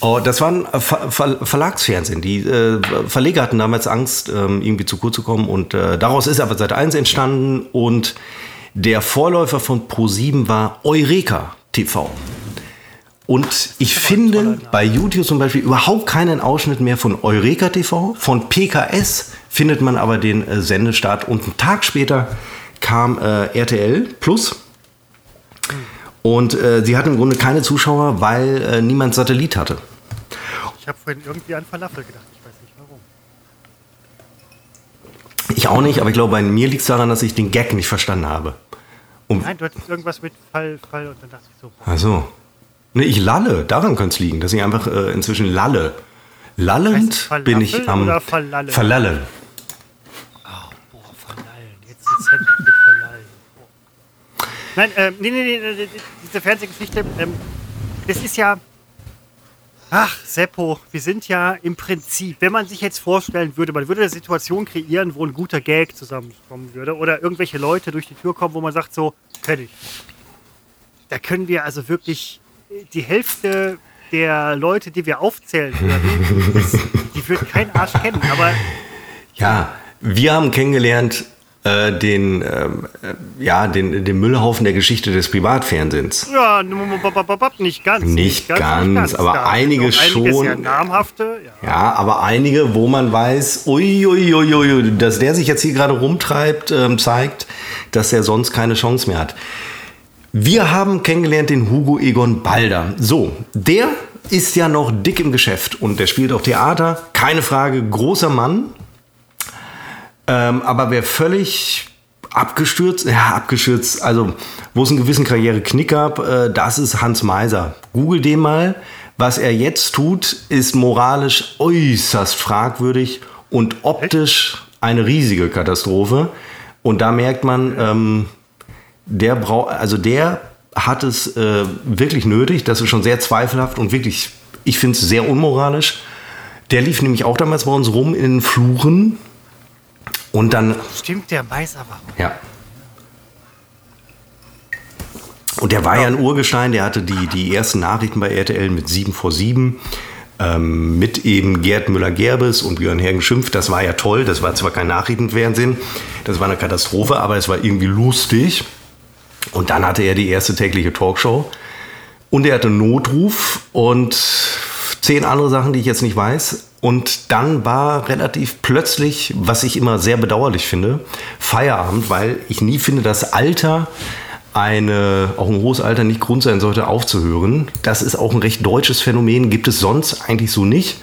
Oh, das war ein Ver Ver Verlagsfernsehen. Die äh, Verleger hatten damals Angst, ähm, irgendwie zu kurz zu kommen. Und äh, daraus ist aber Sat 1 entstanden. Und der Vorläufer von Pro7 war Eureka TV. Und ich finde bei YouTube zum Beispiel überhaupt keinen Ausschnitt mehr von Eureka TV. Von PKS findet man aber den äh, Sendestart. Und einen Tag später kam äh, RTL Plus. Und äh, sie hatten im Grunde keine Zuschauer, weil äh, niemand Satellit hatte. Ich habe vorhin irgendwie an Falafel gedacht. Ich weiß nicht warum. Ich auch nicht, aber ich glaube, bei mir liegt es daran, dass ich den Gag nicht verstanden habe. Um, Nein, du hattest irgendwas mit Fall, Fall und dann dachte ich so, boah, ach so. Nee, ich lalle. Daran könnte es liegen, dass ich einfach äh, inzwischen lalle. Lallend es bin ich am oder Verlallen? Verlallen. boah, verlallen. Jetzt ein Sandwich mit verlallen. Boah. Nein, ähm, nee, nee, nee, nee, diese Fernsehgeschichte, ähm, das ist ja. Ach, Seppo, wir sind ja im Prinzip, wenn man sich jetzt vorstellen würde, man würde eine Situation kreieren, wo ein guter Gag zusammenkommen würde oder irgendwelche Leute durch die Tür kommen, wo man sagt so, fertig. Da können wir also wirklich die Hälfte der Leute, die wir aufzählen würden, die wird kein Arsch kennen, aber Ja, wir haben kennengelernt äh, den, ähm, äh, ja, den, den Müllhaufen der Geschichte des Privatfernsehens. Ja, n- m- b- b- b- nicht ganz. Nicht ganz, aber Da einige schon. Sehr namhafte. Ja. Ja, aber einige, wo man weiß, uiuiuiui, ui, ui, ui, dass der sich jetzt hier gerade rumtreibt, ähm, zeigt, dass er sonst keine Chance mehr hat. Wir haben kennengelernt den Hugo Egon Balder. So, der ist ja noch dick im Geschäft und der spielt auch Theater, keine Frage, großer Mann. Ähm, aber wer völlig abgestürzt, ja, abgestürzt, also wo es einen gewissen Karriereknick gab, äh, das ist Hans Meiser. Google den mal. Was er jetzt tut, ist moralisch äußerst fragwürdig und optisch eine riesige Katastrophe. Und da merkt man, ähm, der braucht, also der hat es äh, wirklich nötig. Das ist schon sehr zweifelhaft und wirklich, ich finde es sehr unmoralisch. Der lief nämlich auch damals bei uns rum in Fluren. Und dann, Stimmt, der weiß aber. ja. Und der war ja ein Urgestein, der hatte die, die ersten Nachrichten bei RTL mit 7 vor 7. Ähm, mit eben Gerd Müller-Gerbes und Björn Hergen-Schimpf. Das war ja toll. Das war zwar kein Nachrichtenfernsehen, das war eine Katastrophe, aber es war irgendwie lustig. Und dann hatte er die erste tägliche Talkshow. Und er hatte Notruf und zehn andere Sachen, die ich jetzt nicht weiß. Und dann war relativ plötzlich, was ich immer sehr bedauerlich finde, Feierabend, weil ich nie finde, dass Alter eine, auch ein hohes Alter nicht Grund sein sollte, aufzuhören. Das ist auch ein recht deutsches Phänomen, gibt es sonst eigentlich so nicht.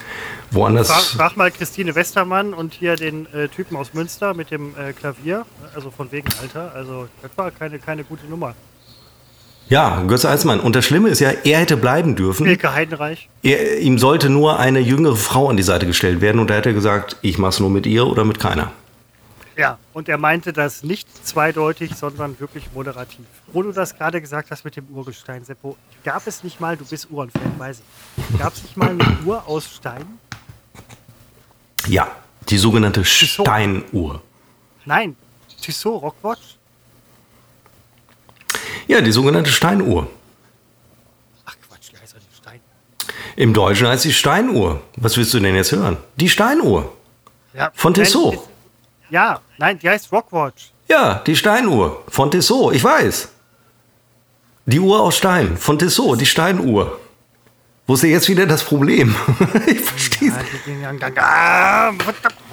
Woanders. Frag, frag mal Christine Westermann und hier den äh, Typen aus Münster mit dem äh, Klavier. Also von wegen Alter. Also, das war keine, keine gute Nummer. Ja, Götze Eismann. Und das Schlimme ist ja, er hätte bleiben dürfen. Wilke Heidenreich. Er, ihm sollte nur eine jüngere Frau an die Seite gestellt werden und da hätte er gesagt, ich mach's nur mit ihr oder mit keiner. Ja, und er meinte das nicht zweideutig, sondern wirklich moderativ. Wo du das gerade gesagt hast mit dem Urgestein, Seppo, gab es nicht mal, du bist Uhrenfan, weiß ich, gab es nicht mal eine Uhr aus Stein? Ja, die sogenannte Tissot. Steinuhr. Nein, Tissot Rockwatch? Ja, die sogenannte Steinuhr. Ach Quatsch, die heißt doch nicht Stein. Im Deutschen heißt sie Steinuhr. Was willst du denn jetzt hören? Die Steinuhr. Ja, Von Tissot. ist- Ja, nein, die heißt Rockwatch. Ja, die Steinuhr von Tissot, ich weiß. Die Uhr aus Stein von Tissot, die Steinuhr. Wo ist denn jetzt wieder das Problem? ich verstehe the-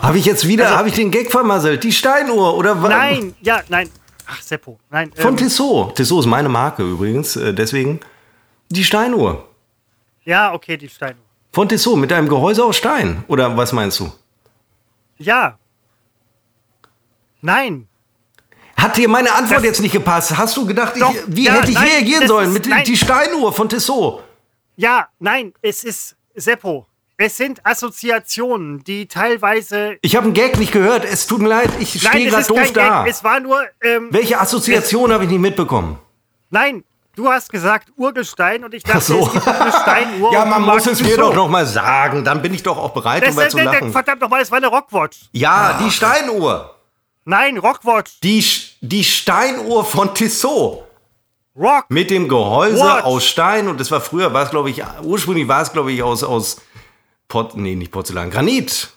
Habe ich jetzt wieder, habe ich den Gag vermasselt? Die Steinuhr oder was? Nein, ja, nein. Ach, Seppo, nein. Von ähm, Tissot. Tissot ist meine Marke übrigens, äh, deswegen die Steinuhr. ja, okay, die Steinuhr. Von Tissot mit einem Gehäuse aus Stein. Oder was meinst du? Ja. Nein. Hat dir meine Antwort Das- jetzt nicht gepasst? Hast du gedacht, ich, Doch, wie ja, hätte ich nein, reagieren sollen? ist- Mit nein. die Steinuhr von Tissot. Ja, nein, es ist Seppo. Es sind Assoziationen, die teilweise. Ich habe einen Gag nicht gehört. Es tut mir leid, ich stehe gerade doof kein da. Gag. Es war nur. Ähm, Welche Assoziation habe ich nicht mitbekommen? nein, du hast gesagt Urgestein und ich dachte, Ach so. es gibt eine Steinuhr. Ja, man muss es mir Tissot. doch noch mal sagen. Dann bin ich doch auch bereit, Das, darüber das, zu das, lachen. verdammt nochmal, es war eine Rockwatch. Ja, die Steinuhr. Nein, Rockwatch. Die, die Steinuhr von Tissot. Rock. Mit dem Gehäuse What? aus Stein. Und das war früher, war es glaube ich, ursprünglich war es glaube ich aus, aus Pot, nee, nicht Porzellan, Granit.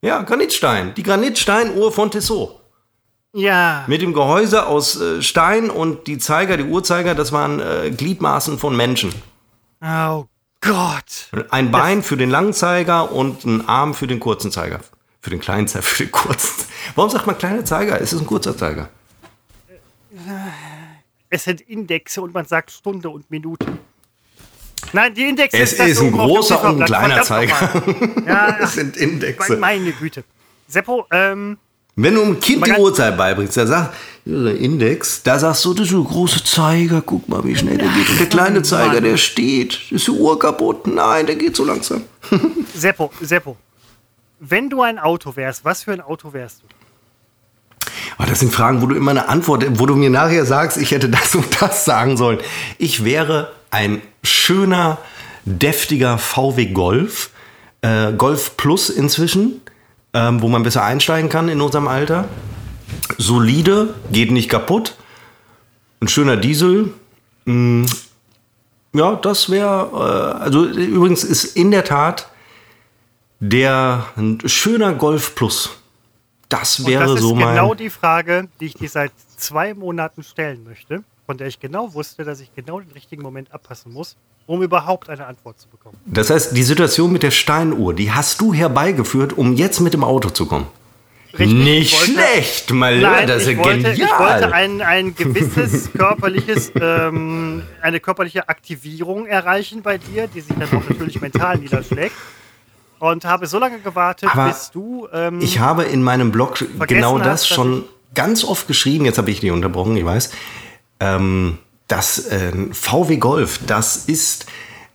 Ja, Granitstein. Die Granitsteinuhr von Tissot. Ja. Mit dem Gehäuse aus äh, Stein und die Zeiger, die Uhrzeiger, das waren äh, Gliedmaßen von Menschen. Oh Gott. Ein Bein für den langen Zeiger und ein Arm für den kurzen Zeiger. Für den kleinen Zeiger, für den kurzen. Warum sagt man kleiner Zeiger? Es ist ein kurzer Zeiger. Es sind Indexe und man sagt Stunde und Minute. Nein, die Indexe Es das ist ein großer und ein kleiner nochmal. Ja, Das sind Indexe. meine Güte. Seppo, ähm, Wenn du einem Kind die Uhrzeit beibringst, der sagt, Index, da sagst du, das ist ein großer Zeiger, guck mal, wie schnell der geht. Und der kleine Zeiger, der steht, ist die Uhr kaputt? Nein, der geht so langsam. Seppo, Seppo, wenn du ein Auto wärst, was für ein Auto wärst du? Oh, das sind Fragen, wo du immer eine Antwort, wo du mir nachher sagst, ich hätte das und das sagen sollen. Ich wäre ein schöner, deftiger VW Golf, äh, Golf Plus inzwischen, ähm, wo man besser einsteigen kann in unserem Alter. Solide, geht nicht kaputt. Ein schöner Diesel. Mm, ja, das wäre, äh, also übrigens ist in der Tat der ein schöner Golf Plus. Das wäre Und das so ist mein. genau die Frage, die ich dir seit zwei Monaten stellen möchte, von der ich genau wusste, dass ich genau den richtigen Moment abpassen muss, um überhaupt eine Antwort zu bekommen. Das heißt, die Situation mit der Steinuhr, die hast du herbeigeführt, um jetzt mit dem Auto zu kommen. Richtig, Nicht ich wollte- schlecht, mal Nein, das ist ich wollte, genial. ich wollte ein, ein gewisses körperliches, ähm, eine körperliche Aktivierung erreichen bei dir, die sich dann auch natürlich mental niederschlägt. Und habe so lange gewartet, Aber bis du. Ähm, ich habe in meinem Blog genau hast, das dass schon ganz oft geschrieben, jetzt habe ich die unterbrochen, ich weiß. Ähm, das ähm, VW Golf, das ist,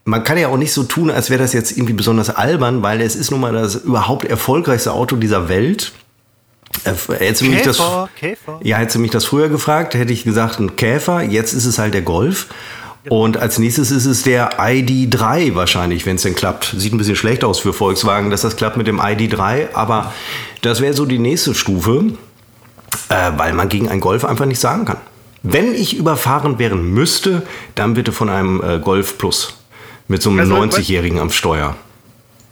man kann ja auch nicht so tun, als wäre das jetzt irgendwie besonders albern, weil es ist nun mal das überhaupt erfolgreichste Auto dieser Welt. Äh, hättest du mich das, Käfer, Käfer. Ja, hättest du mich das früher gefragt, hätte ich gesagt, ein Käfer. Jetzt ist es halt der Golf. Und als nächstes ist es der ID3 wahrscheinlich, wenn es denn klappt. Sieht ein bisschen schlecht aus für Volkswagen, dass das klappt mit dem ID3, aber das wäre so die nächste Stufe, äh, weil man gegen einen Golf einfach nicht sagen kann. Wenn ich überfahren werden müsste, dann bitte von einem äh, Golf Plus mit so einem Also, 90-Jährigen am Steuer.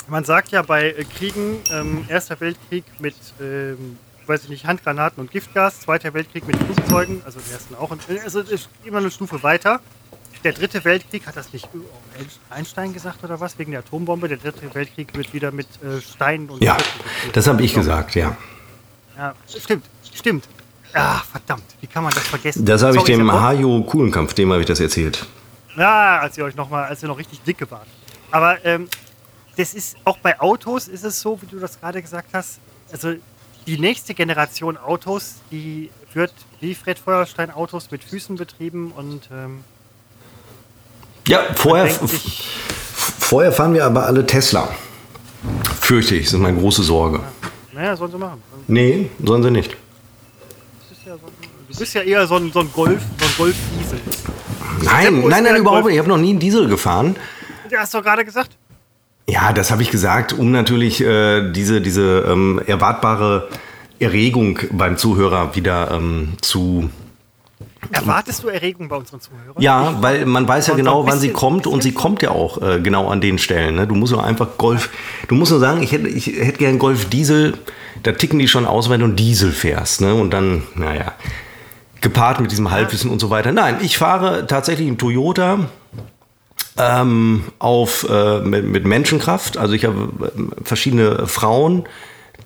Man sagt ja bei äh, Kriegen, ähm, Erster Weltkrieg mit, ähm, weiß ich nicht, Handgranaten und Giftgas, Zweiter Weltkrieg mit Flugzeugen, also den ersten auch, also es ist immer eine Stufe weiter. Der dritte Weltkrieg, hat das nicht Einstein gesagt oder was, wegen der Atombombe? Der dritte Weltkrieg wird wieder mit äh, Steinen und Ja, das habe ich gesagt, ja. Ja, stimmt, stimmt. Ah, verdammt, wie kann man das vergessen? Das habe ich dem. Hajo Kuhlenkampf, dem habe ich das erzählt. Ja, als ihr euch noch mal, als ihr noch richtig dicke wart. Aber ähm, das ist auch bei Autos ist es so, wie du das gerade gesagt hast. Also die nächste Generation Autos, die wird wie Fred Feuerstein Autos mit Füßen betrieben und ähm, Ja, vorher, sich- vorher fahren wir aber alle Tesla. Fürchte ich, das ist meine große Sorge. naja, sollen sie machen. Nee, sollen sie nicht. Das ist ja so, du bist ja eher so ein, so ein Golf, so ein Golf-Diesel. Nein, nein, nein, ja überhaupt nicht. Ich habe noch nie einen Diesel gefahren. Du hast doch gerade gesagt. Ja, das habe ich gesagt, um natürlich äh, diese, diese ähm, erwartbare Erregung beim Zuhörer wieder ähm, zu. Erwartest du Erregung bei unseren Zuhörern? Ja, weil man weiß ja genau, wann sie kommt und sie kommt ja auch äh, genau an den Stellen. Ne? Du musst nur einfach Golf. Du musst nur sagen, ich hätte, ich hätte gern Golf Diesel. Da ticken die schon aus, wenn du einen Diesel fährst. Ne? Und dann, naja, gepaart mit diesem Halbwissen und so weiter. Nein, ich fahre tatsächlich einen Toyota ähm, auf, äh, mit, mit Menschenkraft. Also ich habe äh, verschiedene Frauen,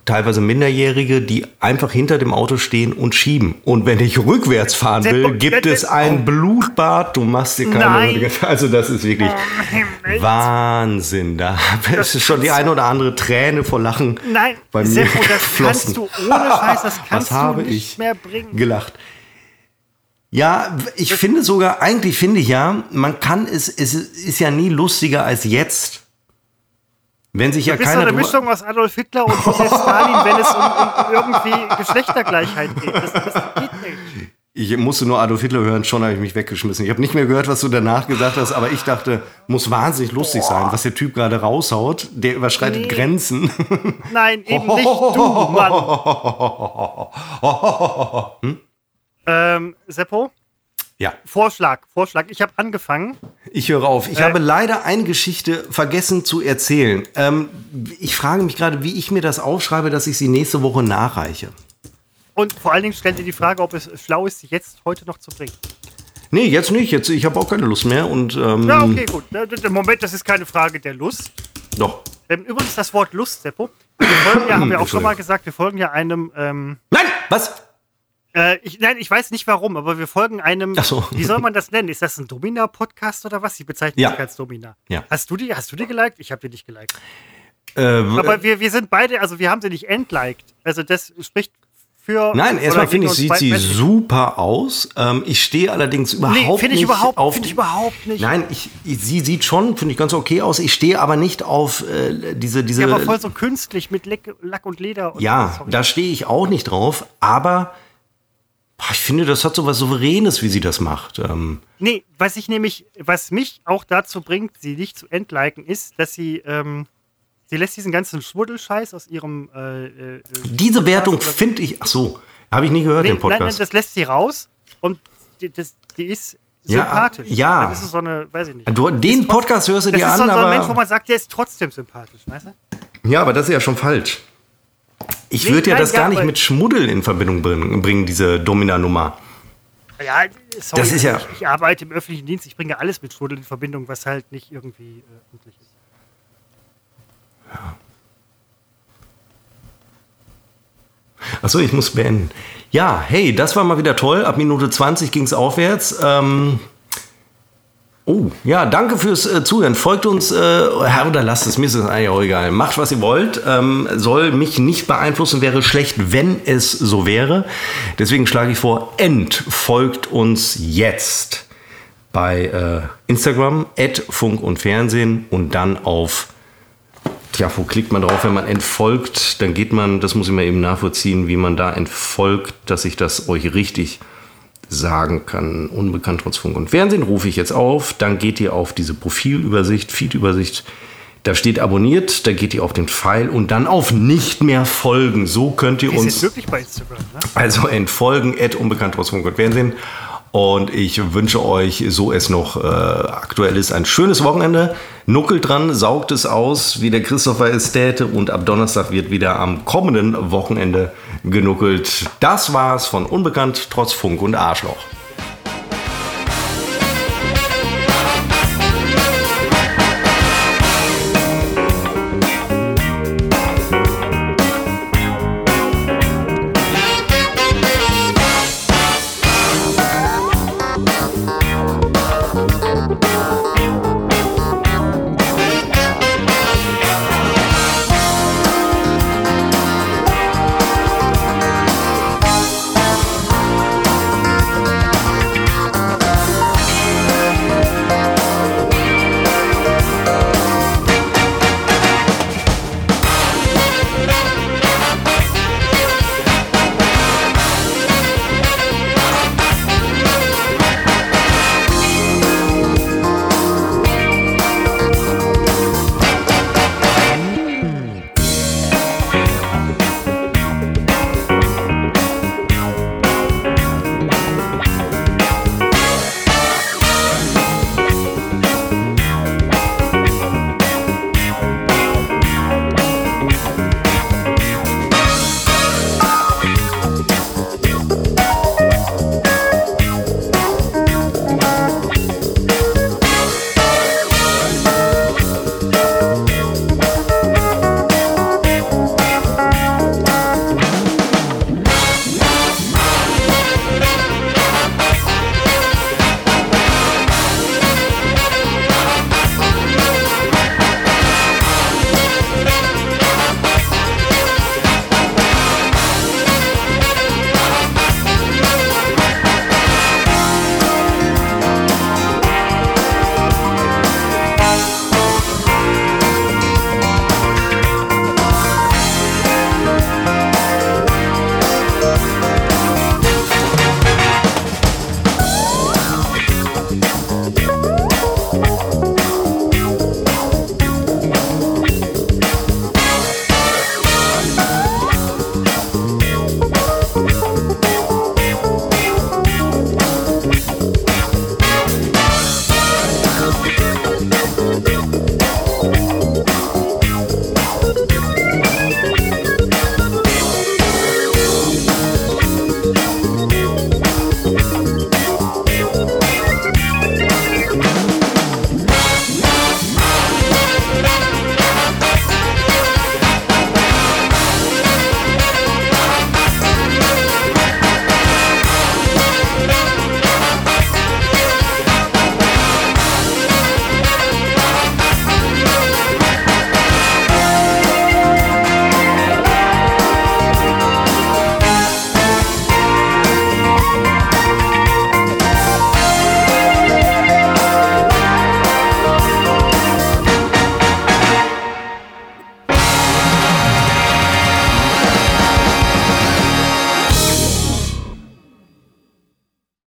teilweise Minderjährige, die einfach hinter dem Auto stehen und schieben. Und wenn ich rückwärts fahren will, gibt es ein Blutbad. Du machst dir keine Nein. Also das ist wirklich Himmel. Wahnsinn. Da ist schon die eine oder andere Träne vor Lachen Nein, bei mir Seppo, das geflossen. kannst du ohne Scheiß, das Was kannst du habe nicht ich mehr bringen. gelacht. Ja, ich finde sogar, eigentlich finde ich ja, man kann es, es ist ja nie lustiger als jetzt. Wenn sich ja Du bist so keiner eine drüber- Mischung aus Adolf Hitler und Josef Stalin, wenn es um, um irgendwie Geschlechtergleichheit geht. Das, das geht nicht. Ich musste nur Adolf Hitler hören, schon habe ich mich weggeschmissen. Ich habe nicht mehr gehört, was du danach gesagt hast, aber ich dachte, muss wahnsinnig lustig sein, was der Typ gerade raushaut. Der überschreitet Nee. Grenzen. Nein, eben nicht du, Mann. Ähm, Seppo, ja, Vorschlag, Vorschlag. Ich habe angefangen. ich höre auf. Ich Äh. habe leider eine Geschichte vergessen zu erzählen. Ähm, ich frage mich gerade, wie ich mir das aufschreibe, dass ich sie nächste Woche nachreiche. Und vor allen Dingen stellt dir die Frage, ob es schlau ist, sie jetzt heute noch zu bringen. Nee, jetzt nicht. Jetzt, ich habe auch keine Lust mehr. Und ähm, Ja, okay, gut. D- Moment, das ist keine Frage der Lust. doch. Ähm, übrigens das Wort Lust, Seppo. Wir folgen ja, haben wir auch schon mal gesagt, wir folgen ja einem, ähm, Nein, was? Äh, ich, nein, ich weiß nicht warum, aber wir folgen einem, Ach so. wie soll man das nennen? Ist das ein Domina-Podcast oder was? Sie bezeichnen Ja. sich als Domina. Ja. Hast du die, hast du die geliked? Ich habe die nicht geliked. Äh, Aber wir, wir sind beide, also wir haben sie nicht entliked. Also das spricht für. Nein, erstmal finde ich, sieht sie beiden? super aus. Ähm, ich stehe allerdings überhaupt Nee, ich nicht überhaupt, auf. finde ich überhaupt nicht. Nein, ich, ich, sie sieht schon, finde ich ganz okay aus. Ich stehe aber nicht auf äh, diese, diese. Ja, aber voll so künstlich mit Leck, Lack und Leder. Und Ja, sorry. da stehe ich auch nicht drauf, aber ich finde, das hat so was Souveränes, wie sie das macht. Ähm, Nee, was ich nämlich, was mich auch dazu bringt, sie nicht zu entliken, ist, dass sie, ähm, sie lässt diesen ganzen Schmuddelscheiß aus ihrem äh, äh, diese Wertung oder- finde ich, ach so, habe ich nie gehört, Nee, den nein, nein, Podcast. das lässt sie raus und die, das, die ist Ja, sympathisch. ja. Das ist so eine, weiß ich nicht. du, den Podcast hörst du Das dir ist an, so, so ein aber. Mensch, wo man sagt, der ist trotzdem sympathisch, weißt du? Ja, aber das ist ja schon falsch. Ich würde ja das gar nicht mit Schmuddel in Verbindung bringen, diese Domina-Nummer. Ja, sorry, Das ist ja- ich, ich arbeite im öffentlichen Dienst, ich bringe alles mit Schmuddel in Verbindung, was halt nicht irgendwie äh, öffentlich ist. Achso, ich muss beenden. Ja, hey, das war mal wieder toll. Ab Minute 20 ging es aufwärts. Ähm, oh, ja, danke fürs äh, Zuhören. Folgt uns, äh, oder lasst es, mir ist es eigentlich auch egal. Macht, was ihr wollt. Ähm, soll mich nicht beeinflussen, wäre schlecht, wenn es so wäre. Deswegen schlage ich vor, entfolgt uns jetzt bei äh, Instagram, Funk und Fernsehen und dann auf Tja, wo klickt man drauf, wenn man entfolgt? Dann geht man, das muss ich mal eben nachvollziehen, wie man da entfolgt, dass ich das euch richtig sagen kann. Unbekannt trotz Funk und Fernsehen rufe ich jetzt auf. Dann geht ihr auf diese Profilübersicht, Feedübersicht. Da steht abonniert, da geht ihr auf den Pfeil und dann auf nicht mehr folgen. So könnt ihr sind uns wirklich bei Instagram, ne? also entfolgen, at unbekannt trotz Funk und Fernsehen. Und ich wünsche euch, so es noch äh, aktuell ist, ein schönes Wochenende. Nuckelt dran, saugt es aus, wie der Christopher es täte. Und ab Donnerstag wird wieder am kommenden Wochenende genuckelt. Das war's von Unbekannt trotz Funk und Arschloch.